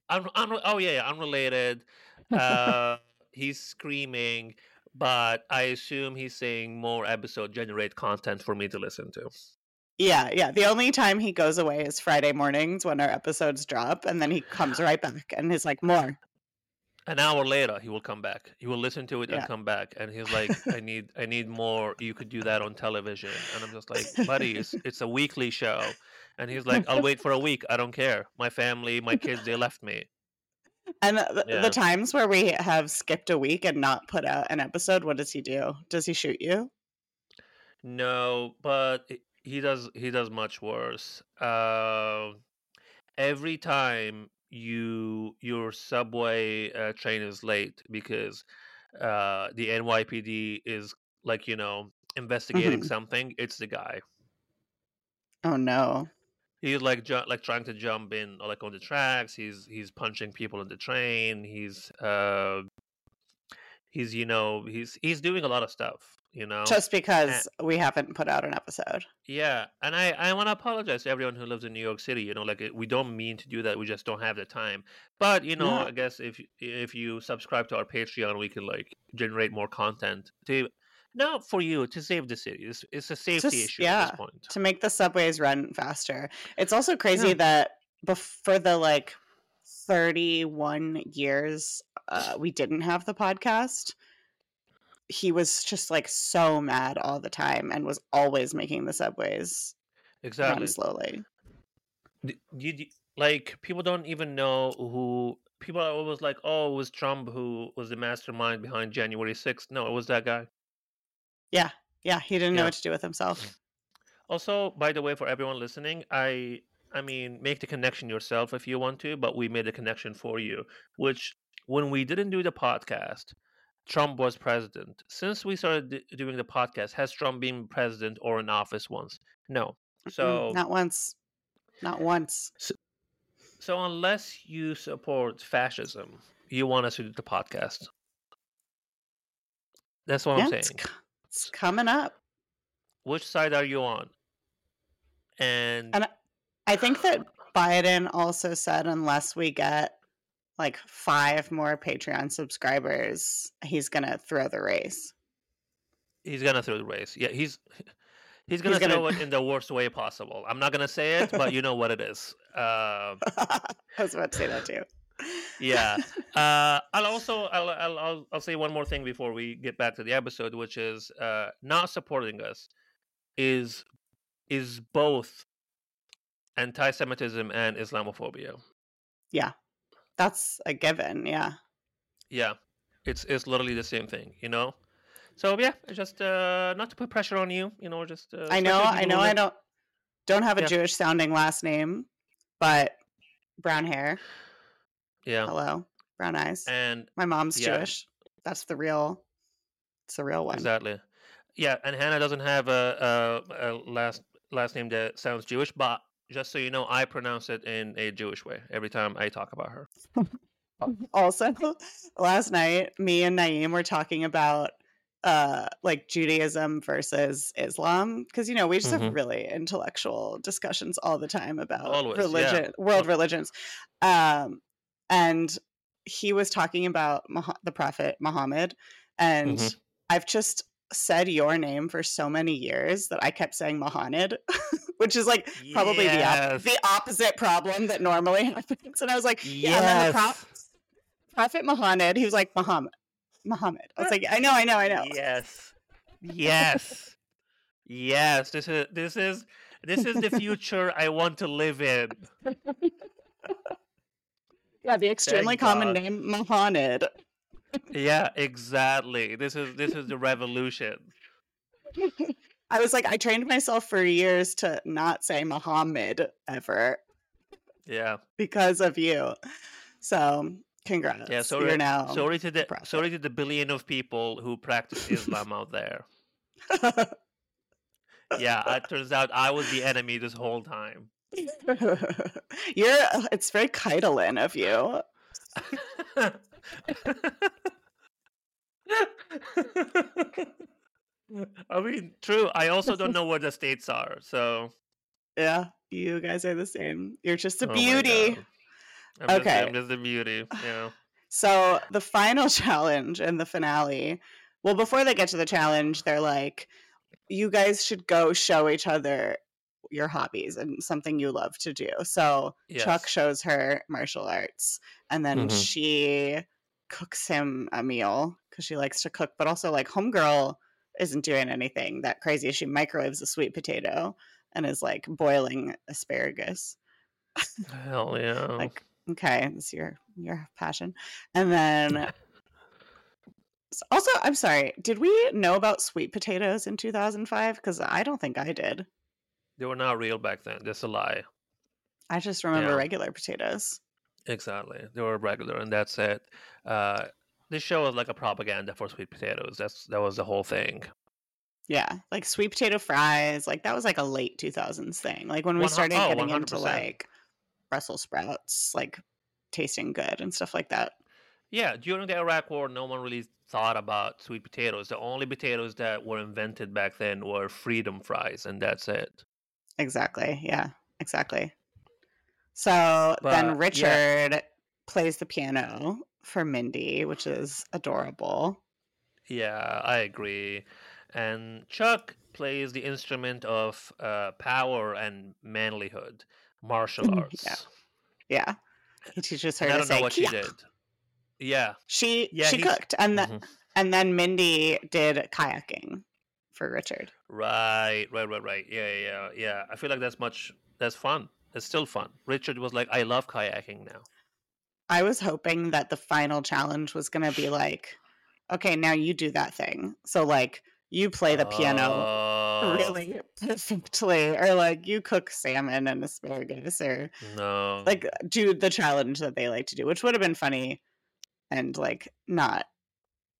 un- un- oh yeah, yeah, unrelated. Uh, he's screaming, but I assume he's saying more episode generate content for me to listen to. Yeah, yeah. The only time he goes away is Friday mornings when our episodes drop, and then he comes right [sighs] back and he's like, more. An hour later, he will come back. He will listen to it Yeah. and come back, and he's like, "I [laughs] need, I need more. You could do that on television." And I'm just like, "Buddy, it's [laughs] it's a weekly show." And he's like, [laughs] "I'll wait for a week. I don't care. My family, my kids, they left me." And the, Yeah. the times where we have skipped a week and not put out an episode, what does he do? Does he shoot you? No, but he does he does much worse. Uh, every time you your subway uh, train is late because uh, the NYPD is like you know investigating Mhm. something, it's the guy. Oh no. He's like ju- like trying to jump in or like on the tracks. He's he's punching people in the train. He's uh he's you know he's he's doing a lot of stuff. You know. Just because we haven't put out an episode. Yeah, and I I want to apologize to everyone who lives in New York City. You know, like we don't mean to do that. We just don't have the time. But you know, Yeah. I guess if if you subscribe to our Patreon, we can like generate more content to not for you to save the city. It's, it's a safety issue at yeah. this point. to make the subways run faster. It's also crazy Yeah. that before the like 31 years uh, we didn't have the podcast, he was just like so mad all the time and was always making the subways Exactly. run slowly. You- like people don't even know who. People are always like, "Oh, it was Trump who was the mastermind behind January 6th. No, it was that guy. Yeah, Yeah. he didn't know Yeah. what to do with himself. Also, by the way, for everyone listening, I I mean, make the connection yourself if you want to, but we made the connection for you. Which, when we didn't do the podcast, Trump was president. Since we started d- doing the podcast, has Trump been president or in office once? No. Mm, So, not once. Not once. so unless you support fascism, you want us to do the podcast. That's what yeah, I'm saying. It's coming up. Which side are you on? And, And I think that Biden also said unless we get like five more Patreon subscribers, he's gonna throw the race. He's gonna throw the race. Yeah, he's he's gonna, gonna- throw it in the worst way possible. I'm not gonna say it, but you know what it is. Uh, [laughs] I was about to say that too. Yeah. Uh, I'll also I'll, I'll I'll I'll say one more thing before we get back to the episode, which is uh, not supporting us is is both anti-Semitism and Islamophobia. Yeah, that's a given. Yeah. Yeah, it's it's literally the same thing, you know. So yeah, just uh, not to put pressure on you, you know, just uh, I know. I know. I don't don't have a Yeah. Jewish sounding last name, but brown hair. Yeah, Hello, brown eyes. and My mom's yeah. Jewish. That's the real. It's the real one. Exactly. Yeah, and Hannah doesn't have a, a, a last last name that sounds Jewish, but just so you know, I pronounce it in a Jewish way every time I talk about her. [laughs] also [laughs] last night me and naeem were talking about uh like judaism versus islam because you know we just Mhm. have really intellectual discussions all the time about Always, yeah. religion world religions um and he was talking about Mah- the prophet muhammad and Mhm. i've just said your name for so many years that i kept saying Muhammad, [laughs] which is like probably the, op- the opposite problem that normally happens and i was like yeah and then the prop- Yes. Prophet Muhammad, he was like Muhammad. Muhammad. I was like, I know, I know, I know. Yes. Yes. yes. This is this is this is the future I want to live in. [laughs] Yeah, the extremely Thank common God. name Muhammad. Yeah, exactly. This is this is the revolution. [laughs] I was like, I trained myself for years to not say Muhammad ever Yeah. because of you. So congrats. Yeah, sorry, You're now sorry to the prophet. sorry to the billion of people who practice Islam out there. [laughs] Yeah, it turns out I was the enemy this whole time. [laughs] You're uh, it's very Kaitlyn of you. I mean, true. I also don't know where the states are, so Yeah, you guys are the same. You're just a oh beauty. I'm just, Okay. I'm just a beauty. Yeah. So the final [laughs] challenge in the finale well, before they get to the challenge, they're like, you guys should go show each other your hobbies and something you love to do. So Chuck shows her martial arts and then Mhm. she cooks him a meal because she likes to cook, but also like homegirl isn't doing anything that crazy. She microwaves a sweet potato and is like boiling asparagus. Hell [laughs] yeah. Like, okay, it's your your passion. And then [laughs] also, I'm sorry, did we know about sweet potatoes in 2005? Because I don't think I did. They were not real back then. That's a lie. I just remember Yeah. regular potatoes. Exactly. They were regular, and that's it. Uh, this show was like a propaganda for sweet potatoes. That's that was the whole thing. Yeah, like sweet potato fries, like that was like a late 2000s thing. Like when we started oh, getting into 100%. like Brussels sprouts, like tasting good and stuff like that. Yeah, during the Iraq War, no one really thought about sweet potatoes. The only potatoes that were invented back then were freedom fries, and that's it. Exactly. Yeah, exactly. So But, then yeah. Richard plays the piano for Mindy, which is adorable. Yeah, I agree. And Chuck plays the instrument of uh, power and manlyhood, martial [laughs] arts. Yeah. Yeah. He teaches her And I to don't know say what she did. Yeah. She Yeah, she he's- cooked and then mhm. and then Mindy did kayaking for Richard. Right, right, right, right. Yeah, yeah, yeah, yeah. I feel like that's much. That's fun. It's still fun. Richard was like, "I love kayaking now." I was hoping that the final challenge was going to be like, okay, now you do that thing. So like you play the piano Oh, really [laughs] perfectly, or like you cook salmon and asparagus, or No. like do the challenge that they like to do, which would have been funny and like not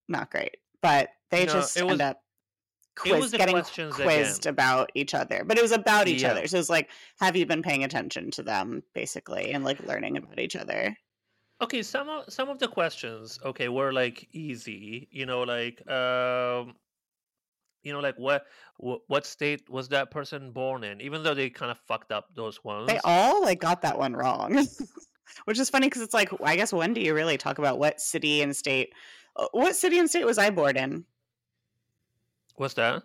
not great. But they No, just end was- up quiz, getting questions quizzed again. about each other. But it was about each Yeah. other. So it was like, have you been paying attention to them, basically, and like learning about each other? Okay, some of some of the questions, okay, were like easy. You know, like um, you know, like what what, what state was that person born in? Even though they kind of fucked up those ones. They all like got that one wrong, [laughs] which is funny because it's like, I guess when do you really talk about what city and state? uh, What city and state was I born in? What's that?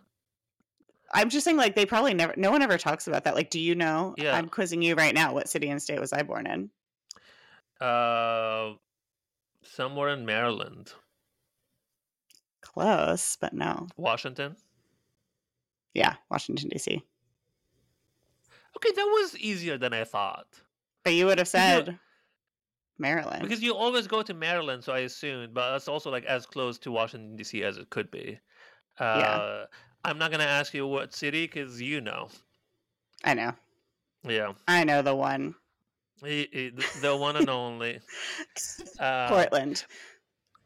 I'm just saying, like, they probably never, no one ever talks about that. Like, do you know? Yeah. I'm quizzing you right now. What city and state was I born in? Uh, somewhere in Maryland, Close, but no. Washington. Yeah, Washington, D.C. Okay, that was easier than I thought. But you would have you- said Maryland. Because you always go to Maryland, so I assumed, but it's also like as close to Washington D.C. as it could be. Uh, I'm not gonna ask you what city, because you know. I know. Yeah, I know the one. The- one and [laughs] only [laughs] uh, Portland.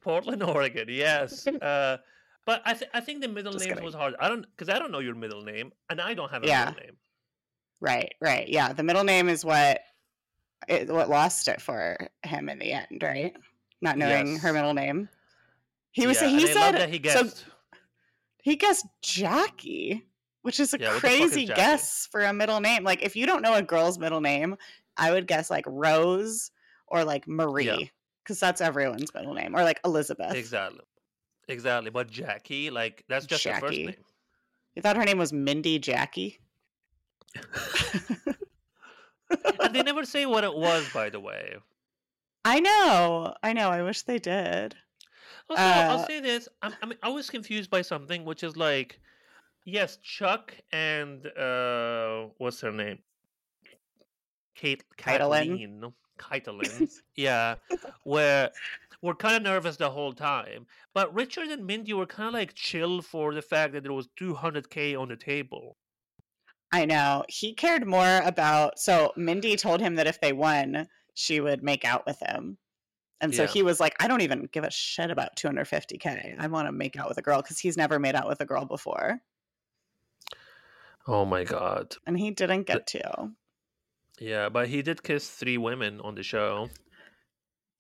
Portland, Oregon. Yes. [laughs] Uh, but I, th- I think the middle Just names kidding. was hard. I don't because I don't know your middle name, and I don't have a Yeah. middle name. Right, right. Yeah, the middle name is what it, what lost it for him in the end, right? Not knowing her middle name. He was yeah, he said he so guessed. He guessed Jackie, which is a Yeah, fuck is crazy guess for a middle name. Like if you don't know a girl's middle name, I would guess like Rose or like Marie because that's everyone's middle name or like Elizabeth. exactly, exactly. But Jackie, like that's just her first name. You thought her name was Mindy Jackie? [laughs] and they never say what it was, by the way. I know, I know. I wish they did. Also, I'll Uh, say this: I'm, I'm I was confused by something, which is like, yes, Chuck and uh, what's her name? Kate. Kaitlyn. Kaitlyn. yeah, where we're kind of nervous the whole time, but Richard and Mindy were kind of like chill for the fact that there was 200k on the table. I know. He cared more about so Mindy told him that if they won, she would make out with him. And so Yeah. he was like, I don't even give a shit about 250k. I want to make out with a girl because he's never made out with a girl before. Oh my god! And he didn't get to. Yeah, but he did kiss three women on the show.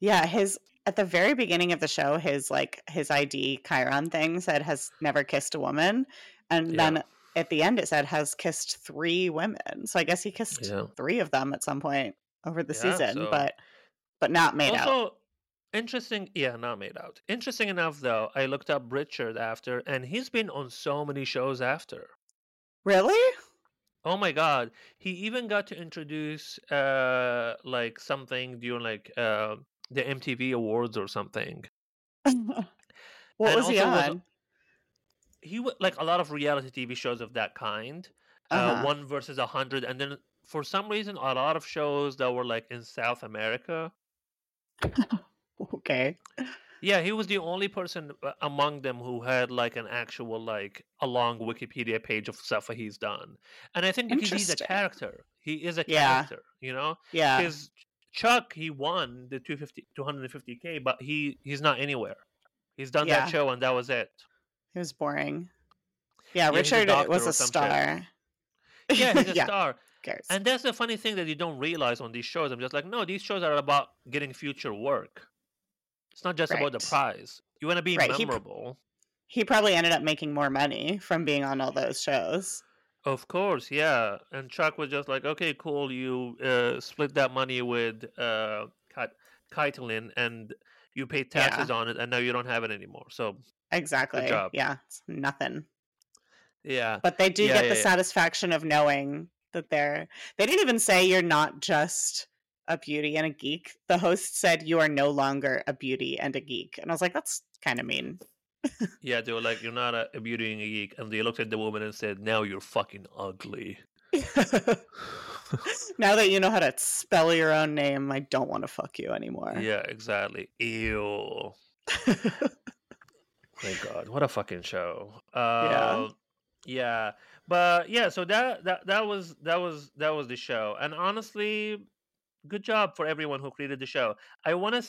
Yeah, his at the very beginning of the show, his like his ID Chiron thing said has never kissed a woman. And Yeah. then at the end it said has kissed three women. So I guess he kissed Yeah. three of them at some point over the season, so- but but not made out. Interesting, yeah, not made out. Interesting enough, though, I looked up Richard after, and he's been on so many shows after. Really? Oh my god, he even got to introduce uh like something during like uh the MTV Awards or something. [laughs] what And was he also was on? he w- like a lot of reality TV shows of that kind. Uh, Uh-huh. one versus a hundred, and then for some reason, a lot of shows that were like in South America. [laughs] [laughs] Okay. Yeah, he was the only person uh, among them who had like an actual like a long Wikipedia page of stuff that he's done. And I think because he's a character, he is a Yeah. character, you know. Yeah. Because Chuck, he won the 250 250k, but he he's not anywhere. He's done Yeah. that show and that was it. It was boring. Yeah, Yeah, a Richard doctor was a some shit. star. Yeah, he's a [laughs] yeah, star. cares? And that's the funny thing that you don't realize on these shows. I'm just like, no, these shows are about getting future work. It's not just about the prize. You want to be Right, he memorable. He probably ended up making more money from being on all those shows. Of course, yeah. And Chuck was just like, okay, cool. You uh, split that money with uh, Kat- and you pay Yeah, taxes on it, and now you don't have it anymore. So good exactly. job. Yeah, it's nothing. Yeah, But they do yeah, get yeah, the yeah. satisfaction of knowing that they're. They didn't even say you're not just a beauty and a geek. The host said you are no longer a beauty and a geek. And I was like, that's kind of mean. Yeah, they were like, you're not a, a beauty and a geek. And they looked at the woman and said, now you're fucking ugly. [laughs] now that you know how to spell your own name, I don't want to fuck you anymore. yeah, exactly. Ew. [laughs] My God, what a fucking show. yeah. Uh, yeah, but yeah, so that that that was that was that was the show, and honestly, good job for everyone who created the show. I want to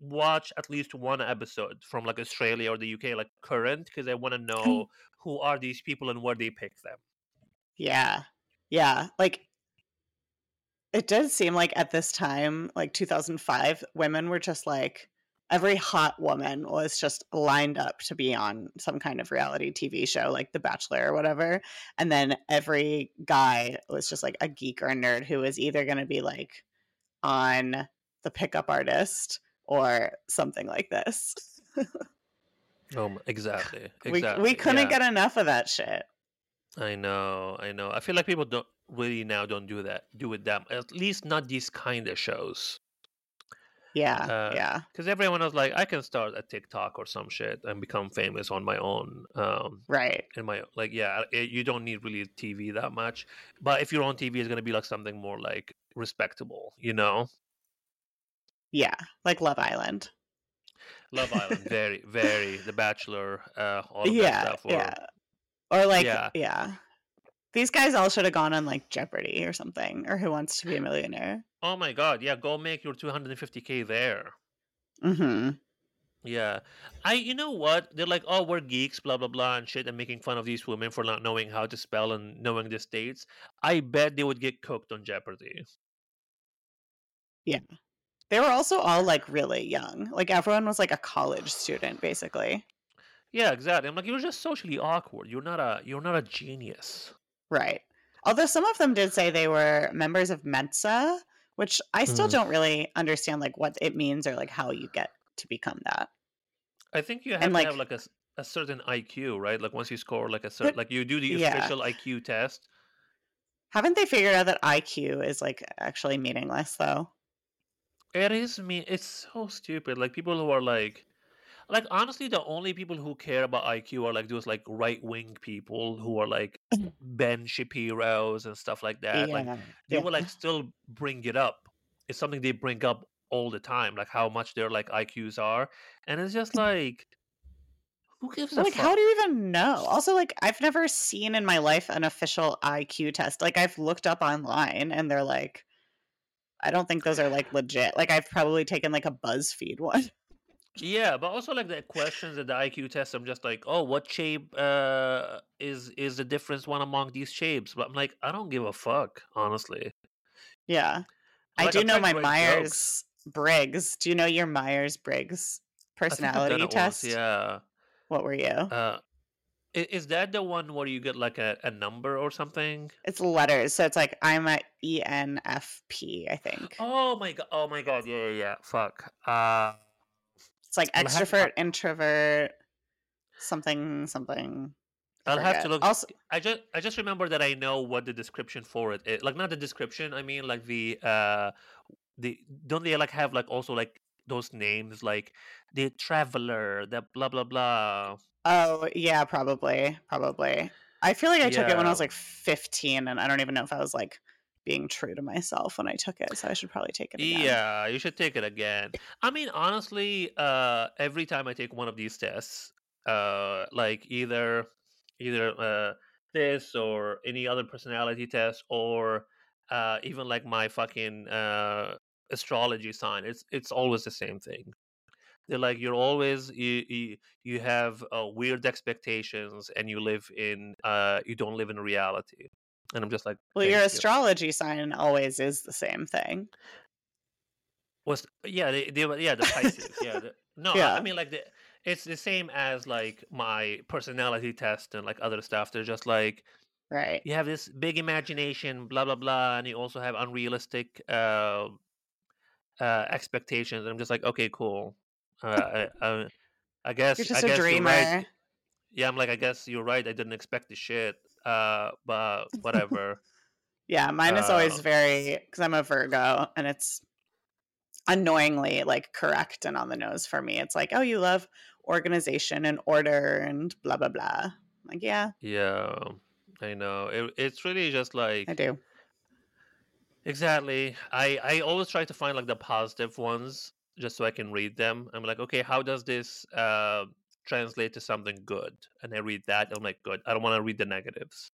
watch at least one episode from like Australia or the UK, like current, because I want to mm. know who are these people and where they pick them. Yeah. Yeah. Like it did seem like at this time, like 2005, women were just like every hot woman was just lined up to be on some kind of reality TV show like The Bachelor or whatever. And then every guy was just like a geek or a nerd who was either going to be like on The Pickup Artist or something like this. [laughs] Um, exactly, we we couldn't Yeah, get enough of that shit. I know, I know. I feel like people don't really now don't do that, do it that. At least not these kind of shows. Yeah. Uh, Yeah. because everyone was like, I can start a TikTok or some shit and become famous on my own. Um, Right. in my like, yeah, it, you don't need really TV that much. But if you're on TV, it's gonna be like something more like respectable, you know. Yeah. Like Love Island. Love Island, very, very. The Bachelor, uh, all Yeah, yeah. Or like, yeah, yeah. These guys all should have gone on like Jeopardy or something, or Who Wants to Be a Millionaire. oh my god, yeah, go make your 250k there. Mm-hmm. Yeah, I. You know what? They're like, oh, we're geeks, blah blah blah, and shit, and making fun of these women for not knowing how to spell and knowing the states. I bet they would get cooked on Jeopardy. Yeah. They were also all like really young. Like everyone was like a college student, basically. Yeah, exactly. I'm like, you're just socially awkward. You're not a. You're not a genius. Right. Although some of them did say they were members of Mensa, which I still Mm. don't really understand like what it means or like how you get to become that. I think you have And to have like, a, a certain IQ, right? Like once you score like a certain, like you do the yeah. official IQ test. Haven't they figured out that IQ is like actually meaningless though? It is me. It's so stupid. Like people who are like, like honestly, the only people who care about IQ are like those like right wing people who are like [clears throat] Ben Shapiro's and stuff like that. Like they Yeah. will like still bring it up. It's something they bring up all the time, like how much their like IQs are, and it's just mm-hmm. like, who gives like, how do you even know? Also, like, I've never seen in my life an official IQ test. Like, I've looked up online and they're like, I don't think those are like legit. Like, I've probably taken like a BuzzFeed one. Yeah, but also like the questions at the IQ test, I'm just like, oh, what shape uh is is the difference one among these shapes? But I'm like, I don't give a fuck, honestly. Yeah. I'm I do I'm know my. Myers Briggs. Do you know your Myers Briggs I think I've personality test? Yeah. What were you? Uh, is that the one where you get like a, a number or something? It's letters. So it's like, I'm a E ENFP, I think. Oh my god! Oh my god! Yeah, yeah, yeah. Fuck. Uh, It's like extrovert, introvert, something, something. I I'll have to look. Also, I just I just remember that I know what the description for it is. Like not the description. I mean like the uh the don't they like have like also like those names like the traveler, the blah blah blah. oh yeah, probably, probably. I feel like I took it when I was like 15, and I don't even know if I was like being true to myself when I took it. So I should probably take it again. Yeah, you should take it again. I mean, honestly, uh, every time I take one of these tests, uh, like either either uh, this or any other personality test, or uh, even like my fucking uh, astrology sign, it's it's always the same thing. They're like you're always you you, you have uh, weird expectations, and you live in uh, you don't live in reality. And I'm just like, Well, your "Thank you." astrology sign always is the same thing. Was yeah, they, they yeah the Pisces yeah the, no I- I, mean like the it's the same as like my personality test and like other stuff. They're just like Right. you have this big imagination, blah blah blah, and you also have unrealistic uh, uh, expectations. And I'm just like okay, cool. Uh, I, [laughs] I, I guess You're just I a guess dreamer. right. Yeah, I'm like I guess you're right. I didn't expect the shit. Uh, but whatever. [laughs] Yeah, mine is always Uh, very because I'm a Virgo and it's annoyingly like correct and on the nose for me. It's like, oh, you love organization and order and blah blah blah. Like, yeah, yeah, I know. It, it's really just like I do. Exactly. I I always try to find like the positive ones just so I can read them. I'm like, okay, how does this uh translate to something good? And I read that. I'm like, good. I don't want to read the negatives.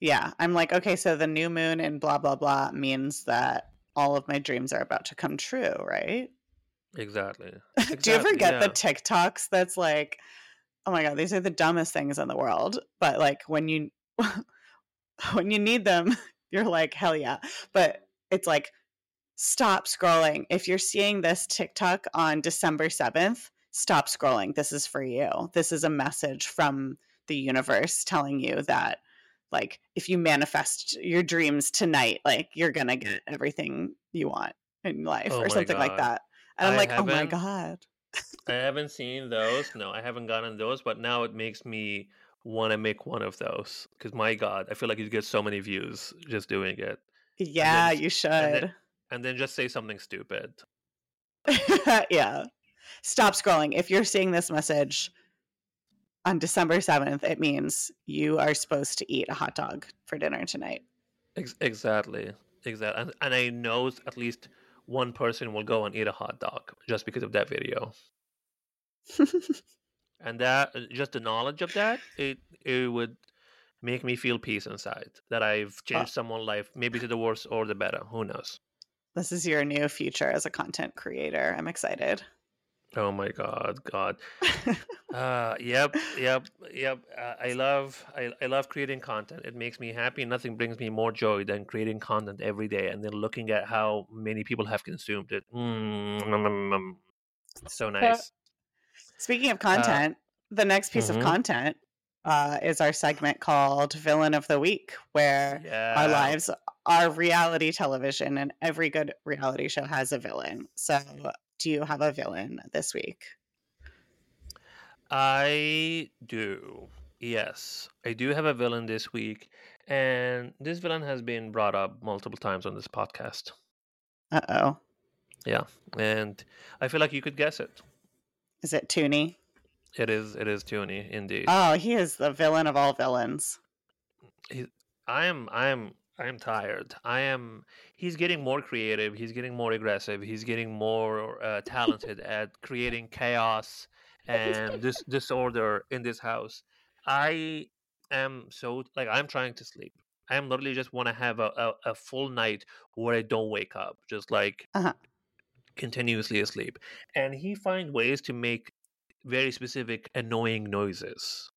Yeah, I'm like, okay, so the new moon and blah blah blah means that all of my dreams are about to come true, right? Exactly. [laughs] Do you ever Exactly, get the. TikToks that's like, oh my god, these are the dumbest things in the world, but like when you [laughs] when you need them, [laughs] you're like, hell yeah. But it's like, stop scrolling. If you're seeing this TikTok on December 7th, stop scrolling. This is for you. This is a message from the universe telling you that like if you manifest your dreams tonight, like you're gonna get everything you want in life Oh or something like that. And I'm I like, oh my god. I haven't seen those. No, I haven't gotten those, but now it makes me want to make one of those because my god, I feel like you get so many views just doing it. Yeah, s- you should. then- And then just say something stupid. [laughs] yeah. Stop scrolling. If you're seeing this message on December 7th, it means you are supposed to eat a hot dog for dinner tonight. Exactly. Exactly. And, and I know at least one person will go and eat a hot dog just because of that video. [laughs] and that uh, just the knowledge of that it it would make me feel peace inside that I've changed someone's life maybe to the worse or the better. Who knows? this is your new future as a content creator. I'm excited. Oh my god, God. [laughs] Uh, yep, yep, yep. Uh, I love, I, I love creating content. It makes me happy. Nothing brings me more joy than creating content every day and then looking at how many people have consumed it. Mm, mm, mm, mm. so nice. Speaking of content, the next piece mhm. of content uh, is our segment called Villain of the Week, where Yeah. our lives are reality television and every good reality show has a villain. So, do you have a villain this week? I do. Yes, I do have a villain this week, and this villain has been brought up multiple times on this podcast. Uh oh. Yeah, and I feel like you could guess it. Is it Tooney? It is. It is Toonie, indeed. Oh, he is the villain of all villains. He, I am. I am. I am tired. I am. He's getting more creative. He's getting more aggressive. He's getting more uh, [laughs] talented at creating chaos and this [laughs] disorder in this house. I am so like I'm trying to sleep. I am literally just want to have a, a, a full night where I don't wake up, just like Uh-huh. continuously asleep. And he find ways to make very specific annoying noises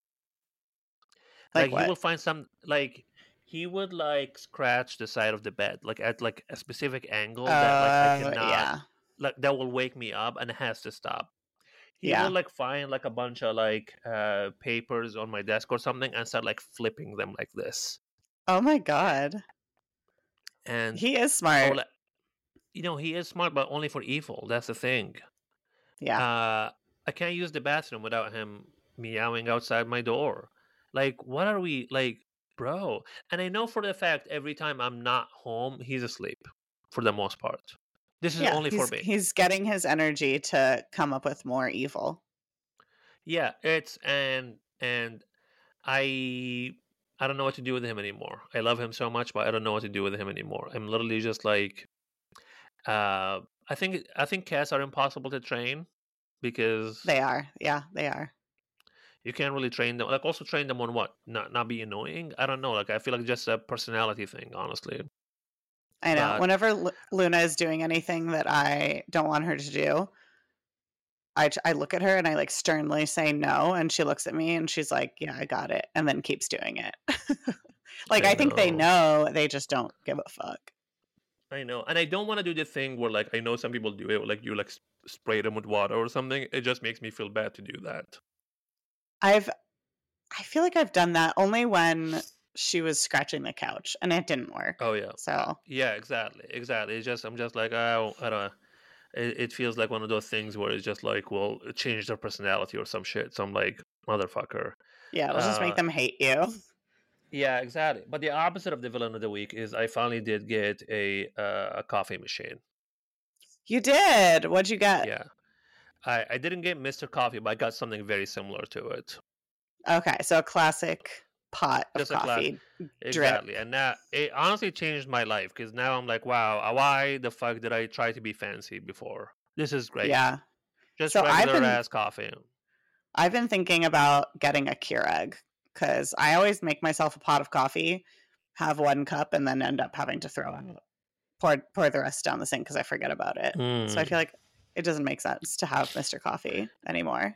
Like, like, he will find some like he would like scratch the side of the bed like at like a specific angle that like I Uh, cannot yeah. like that will wake me up and it has to stop. He Yeah. will like find like a bunch of like uh papers on my desk or something and start like flipping them like this. Oh my god. And He is smart. like, you know, he is smart but only for evil. That's the thing. yeah. Uh I can't use the bathroom without him meowing outside my door. Like, what are we like, bro? And I know for the fact every time I'm not home, he's asleep for the most part. This is Yeah, only for me. he's getting his energy to come up with more evil. Yeah, it's and and I I don't know what to do with him anymore. I love him so much, but I don't know what to do with him anymore. I'm literally just like uh I think I think cats are impossible to train because They are. Yeah, they are. You can't really train them. Like also train them on what? Not not be annoying. I don't know. Like I feel like just a personality thing, honestly. I know. But Whenever Lu- Luna is doing anything that I don't want her to do, I, I look at her and I like sternly say no. And she looks at me and she's like, Yeah, I got it. And then keeps doing it. [laughs] like, I I think they know. they just don't give a fuck. I know, and I don't want to do the thing where like I know some people do it, like you like spray them with water or something. It just makes me feel bad to do that. I've, I feel like I've done that only when she was scratching the couch and it didn't work. Oh yeah, So, yeah, exactly, exactly. It's just I'm just like oh, I don't. know. It, it feels like one of those things where it's just like, well, change their personality or some shit. So I'm like, motherfucker. yeah, it'll just make Uh, them hate you. yeah, exactly. But the opposite of the villain of the week is I finally did get a uh, a coffee machine. You did. What'd you get? Yeah, I I didn't get Mr. Coffee, but I got something very similar to it. Okay. So, a classic pot of Just a class. coffee. Exactly, and that it honestly changed my life because now I'm like, wow, uh, why the fuck did I try to be fancy before? This is great. Yeah. just So I've regular been- ass coffee. I've been thinking about getting a Keurig because I always make myself a pot of coffee, have one cup, and then end up having to throw out pour pour the rest down the sink because I forget about it. So I Mm, feel like it doesn't make sense to have Mr. Coffee anymore.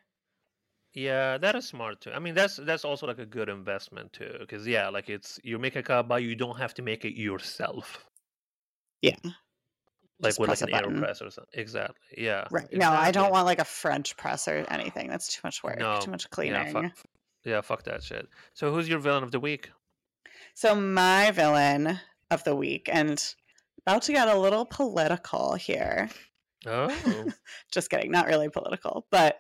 yeah, that is smart too. I mean, that's that's also like a good investment too, because yeah, like it's you make a cup, but you don't have to make it yourself. Yeah. like Just with like an button. AeroPress or something. Exactly. Yeah. Right. No, I don't want like a French press or anything. That's too much work. No, Too much Yeah, cleaning. fuck, yeah, fuck that shit. So who's your villain of the week? So my villain of the week, and about to get a little political here. Oh, [laughs] Just kidding, not really political, but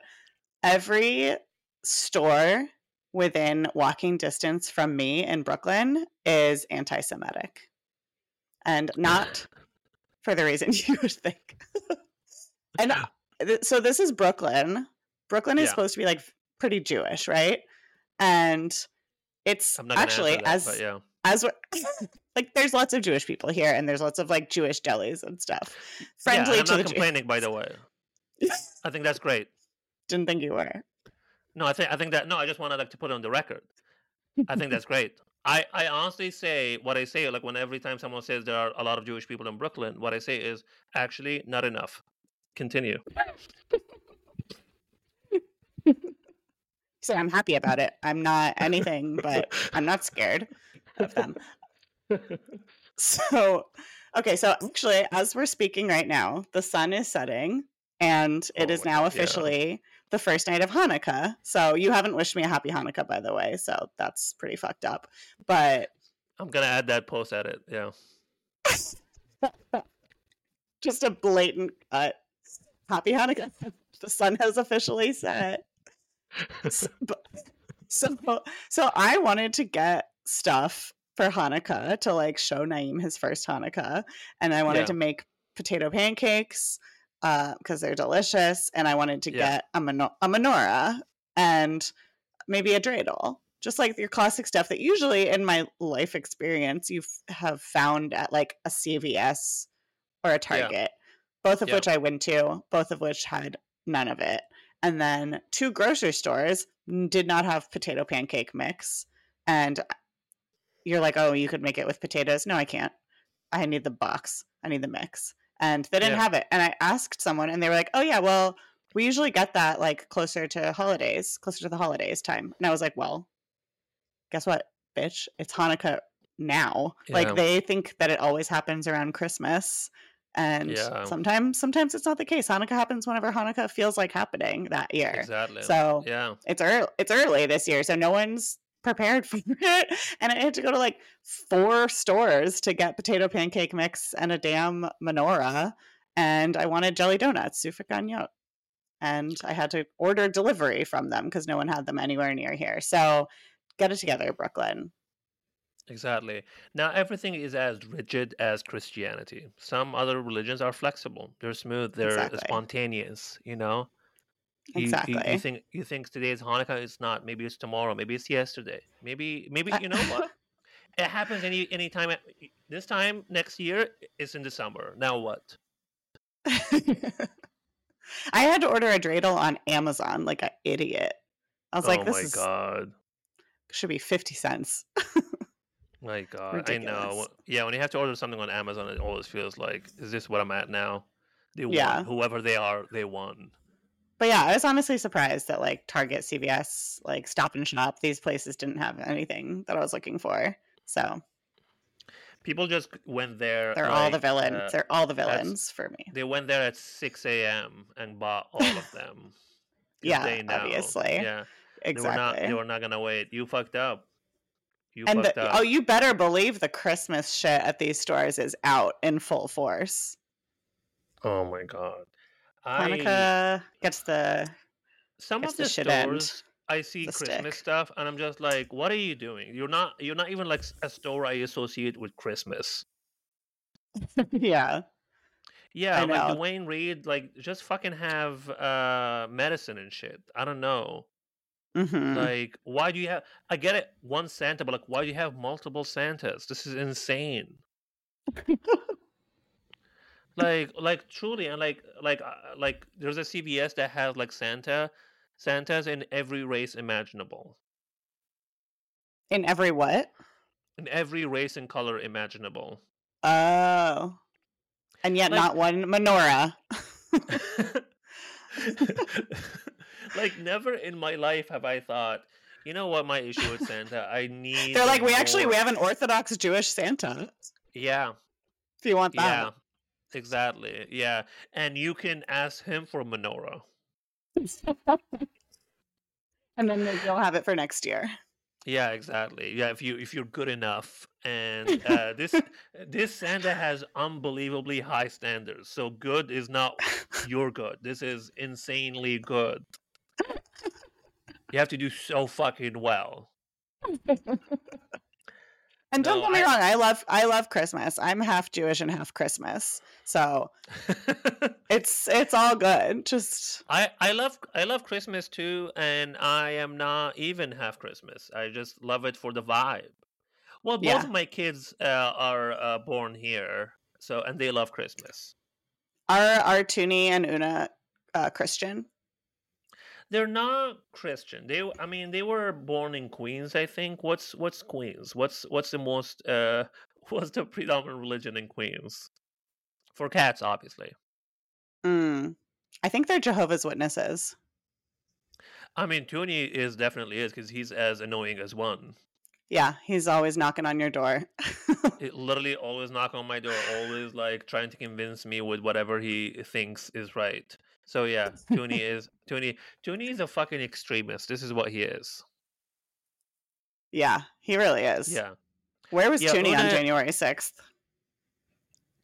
every store within walking distance from me in Brooklyn is anti-Semitic, and not [sighs] for the reason [laughs] you would think. [laughs] and uh, th- so this is Brooklyn. Brooklyn is Yeah. supposed to be like pretty Jewish, right? And it's actually that, as but yeah. As we're, [laughs] like there's lots of Jewish people here, and there's lots of like Jewish delis and stuff. Friendly yeah, I'm to not complaining, by the way. [laughs] I think that's great. Didn't think you were. No, I think I think that no, I just wanted like to put it on the record. I think that's [laughs] great. I, I honestly say what I say like when every time someone says there are a lot of Jewish people in Brooklyn, what I say is actually not enough. Continue. So I'm happy about it. I'm not anything, but I'm not scared of [laughs] them. So, okay, so actually, as we're speaking right now, the sun is setting, and it Oh is now God, yeah. officially the first night of Hanukkah. So you haven't wished me a happy Hanukkah, by the way. So that's pretty fucked up. But I'm gonna add that post edit. Yeah. [laughs] just a blatant cut. Happy Hanukkah. [laughs] The sun has officially set. So, so I wanted to get stuff for Hanukkah to like show Naeem his first Hanukkah, and I wanted Yeah. to make potato pancakes uh, because they're delicious, and I wanted to Yeah. get a, meno- a menorah and maybe a dreidel, just like your classic stuff that usually in my life experience you have found at like a CVS or a Target, both of Yeah. which I went to, both of which had none of it. And then two grocery stores did not have potato pancake mix. And you're like, oh, you could make it with potatoes. No, I can't. I need the box. I need the mix. And they didn't Yeah. have it. And I asked someone, and they were like, oh, yeah, well, we usually get that like closer to holidays, closer to the holidays time. And I was like, well, guess what, bitch? It's Hanukkah now. Yeah. Like they think that it always happens around Christmas. And Yeah. sometimes sometimes it's not the case. Hanukkah happens whenever Hanukkah feels like happening that year. Exactly. So yeah. it's early it's early this year, so no one's prepared for [laughs] it. And I had to go to like four stores to get potato pancake mix and a damn menorah. And I wanted jelly donuts, sufganiyot. and I had to order delivery from them because no one had them anywhere near here. So get it together, Brooklyn. Exactly. Now everything is as rigid as Christianity. Some other religions are flexible. They're smooth. They're Exactly. spontaneous. You know. You, you, Exactly. you think you think today is Hanukkah? It's not. Maybe it's tomorrow. Maybe it's yesterday. Maybe maybe you know what? it happens any any time. Eh, this time next year it's in December. Now what? [laughs] I had to order a dreidel on Amazon like an idiot. I was like, oh this my is, god. should be 50 cents. My [laughs] god. I know. Ridiculous. Yeah, when you have to order something on Amazon, it always feels like, is this what I'm at now? They Yeah. won. Whoever they are, they won. But yeah, I was honestly surprised that like Target, CVS, like Stop and Shop, these places didn't have anything that I was looking for. So People just went there. they're all the villains. uh, they're all the villains for me. they went there at 6 a.m. and bought all of them. [laughs] Yeah, they know. obviously. Yeah. They were not. Exactly. They were not gonna wait. You fucked up. You and fucked the, up. oh, you better believe the Christmas shit at these stores is out in full force. oh my god. I Hanukkah gets the some gets of the the shit end, stores I see the Christmas stick. stuff and I'm just like, what are you doing? You're not. You're not even like a store I associate with Christmas. [laughs] yeah. Yeah, I like know. Duane Reade. Like, just fucking have uh medicine and shit. I don't know. hmm Like, why do you have? I get it, one Santa, but like, why do you have multiple Santas? This is insane. [laughs] like, like truly, and like, like, uh, like, there's a CVS that has like Santa, Santas in every race imaginable, in every what? in every race and color imaginable. Oh. And yet Like- not one menorah. [laughs] like, never in my life have I thought. You know what my issue with Santa? I [laughs] need. They're like, we actually we have an Orthodox Jewish Santa. Yeah, If you want Yeah, that. Exactly. Yeah, and you can ask him for a menorah. [laughs] and then you'll have it for next year. Yeah, exactly. Yeah, if you if you're good enough, and [laughs] uh, this this Santa has unbelievably high standards. So good is not your good. This is insanely good. [laughs] You have to do so fucking well. And don't No, get me I- wrong, I love I love Christmas. I'm half Jewish and half Christmas. So [laughs] it's it's all good. Just I I love I love Christmas too, and I am not even half Christmas. I just love it for the vibe. Well, both Yeah. of my kids uh, are uh, born here, so and they love Christmas. are are Tony and Una uh, Christian? They're not Christian. They, I mean, they were born in Queens. I think. What's what's Queens? What's what's the most uh [laughs] what's the predominant religion in Queens? For cats, obviously. Mm. I think they're Jehovah's Witnesses. I mean, Tony is definitely is because he's as annoying as one. Yeah, he's always knocking on your door. It literally always knock on my door, always like trying to convince me with whatever he thinks is right. So yeah, Tony [laughs] is Tony. Tony is a fucking extremist. This is what he is. yeah, he really is. Yeah, Where was Yeah, on January 6th?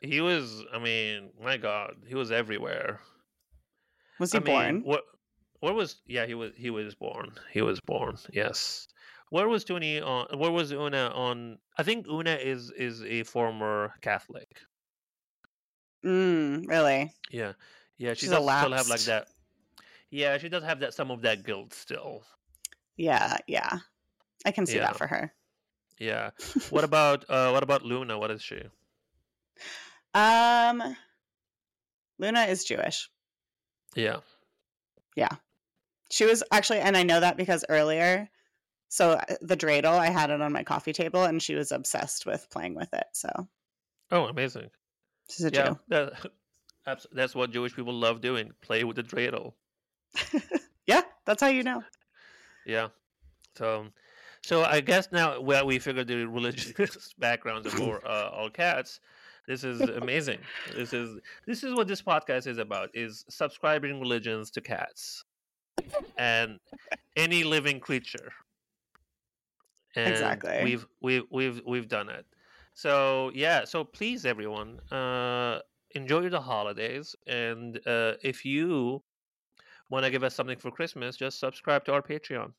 he was. I mean, my God, he was everywhere. Was he I mean, born? What? Where was? Yeah, he was. He was born. He was born. Yes. Where was Tony on? Where was Una on? I think Una is is a former Catholic. Mm, really? Yeah, yeah. She She's does still have like that. Yeah, she does have that some of that guilt still. Yeah, yeah. I can see Yeah. that for her. Yeah. [laughs] What about uh what about Luna? What is she? Um Luna is Jewish. Yeah. Yeah. She was actually and I know that because earlier so uh, the dreidel I had it on my coffee table and she was obsessed with playing with it. So Oh, amazing. she's a Yeah. Jew. That, [laughs] abs- that's what Jewish people love doing. Play with the dreidel. [laughs] Yeah, that's how you know. Yeah. So so I guess now well we figured the religious [laughs] backgrounds of all, uh, all cats. This is amazing. this is this is what this podcast is about is subscribing religions to cats and any living creature. And Exactly. We've we've we've we've done it. So yeah, so please everyone, uh enjoy the holidays and uh if you want to give us something for Christmas, just subscribe to our Patreon.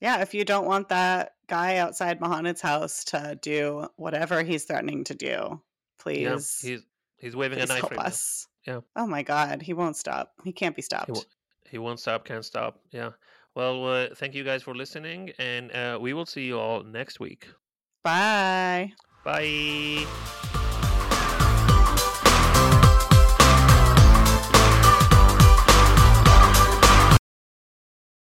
Yeah, if you don't want that guy outside Mohanad's house to do whatever he's threatening to do, please. Yeah, he's he's waving a knife help right us. Yeah. Oh my God, he won't stop. He can't be now. He, stopped. he won't stop, can't stop. Yeah. Well, uh, thank you guys for listening, and uh, we will see you all next week. Bye. Bye.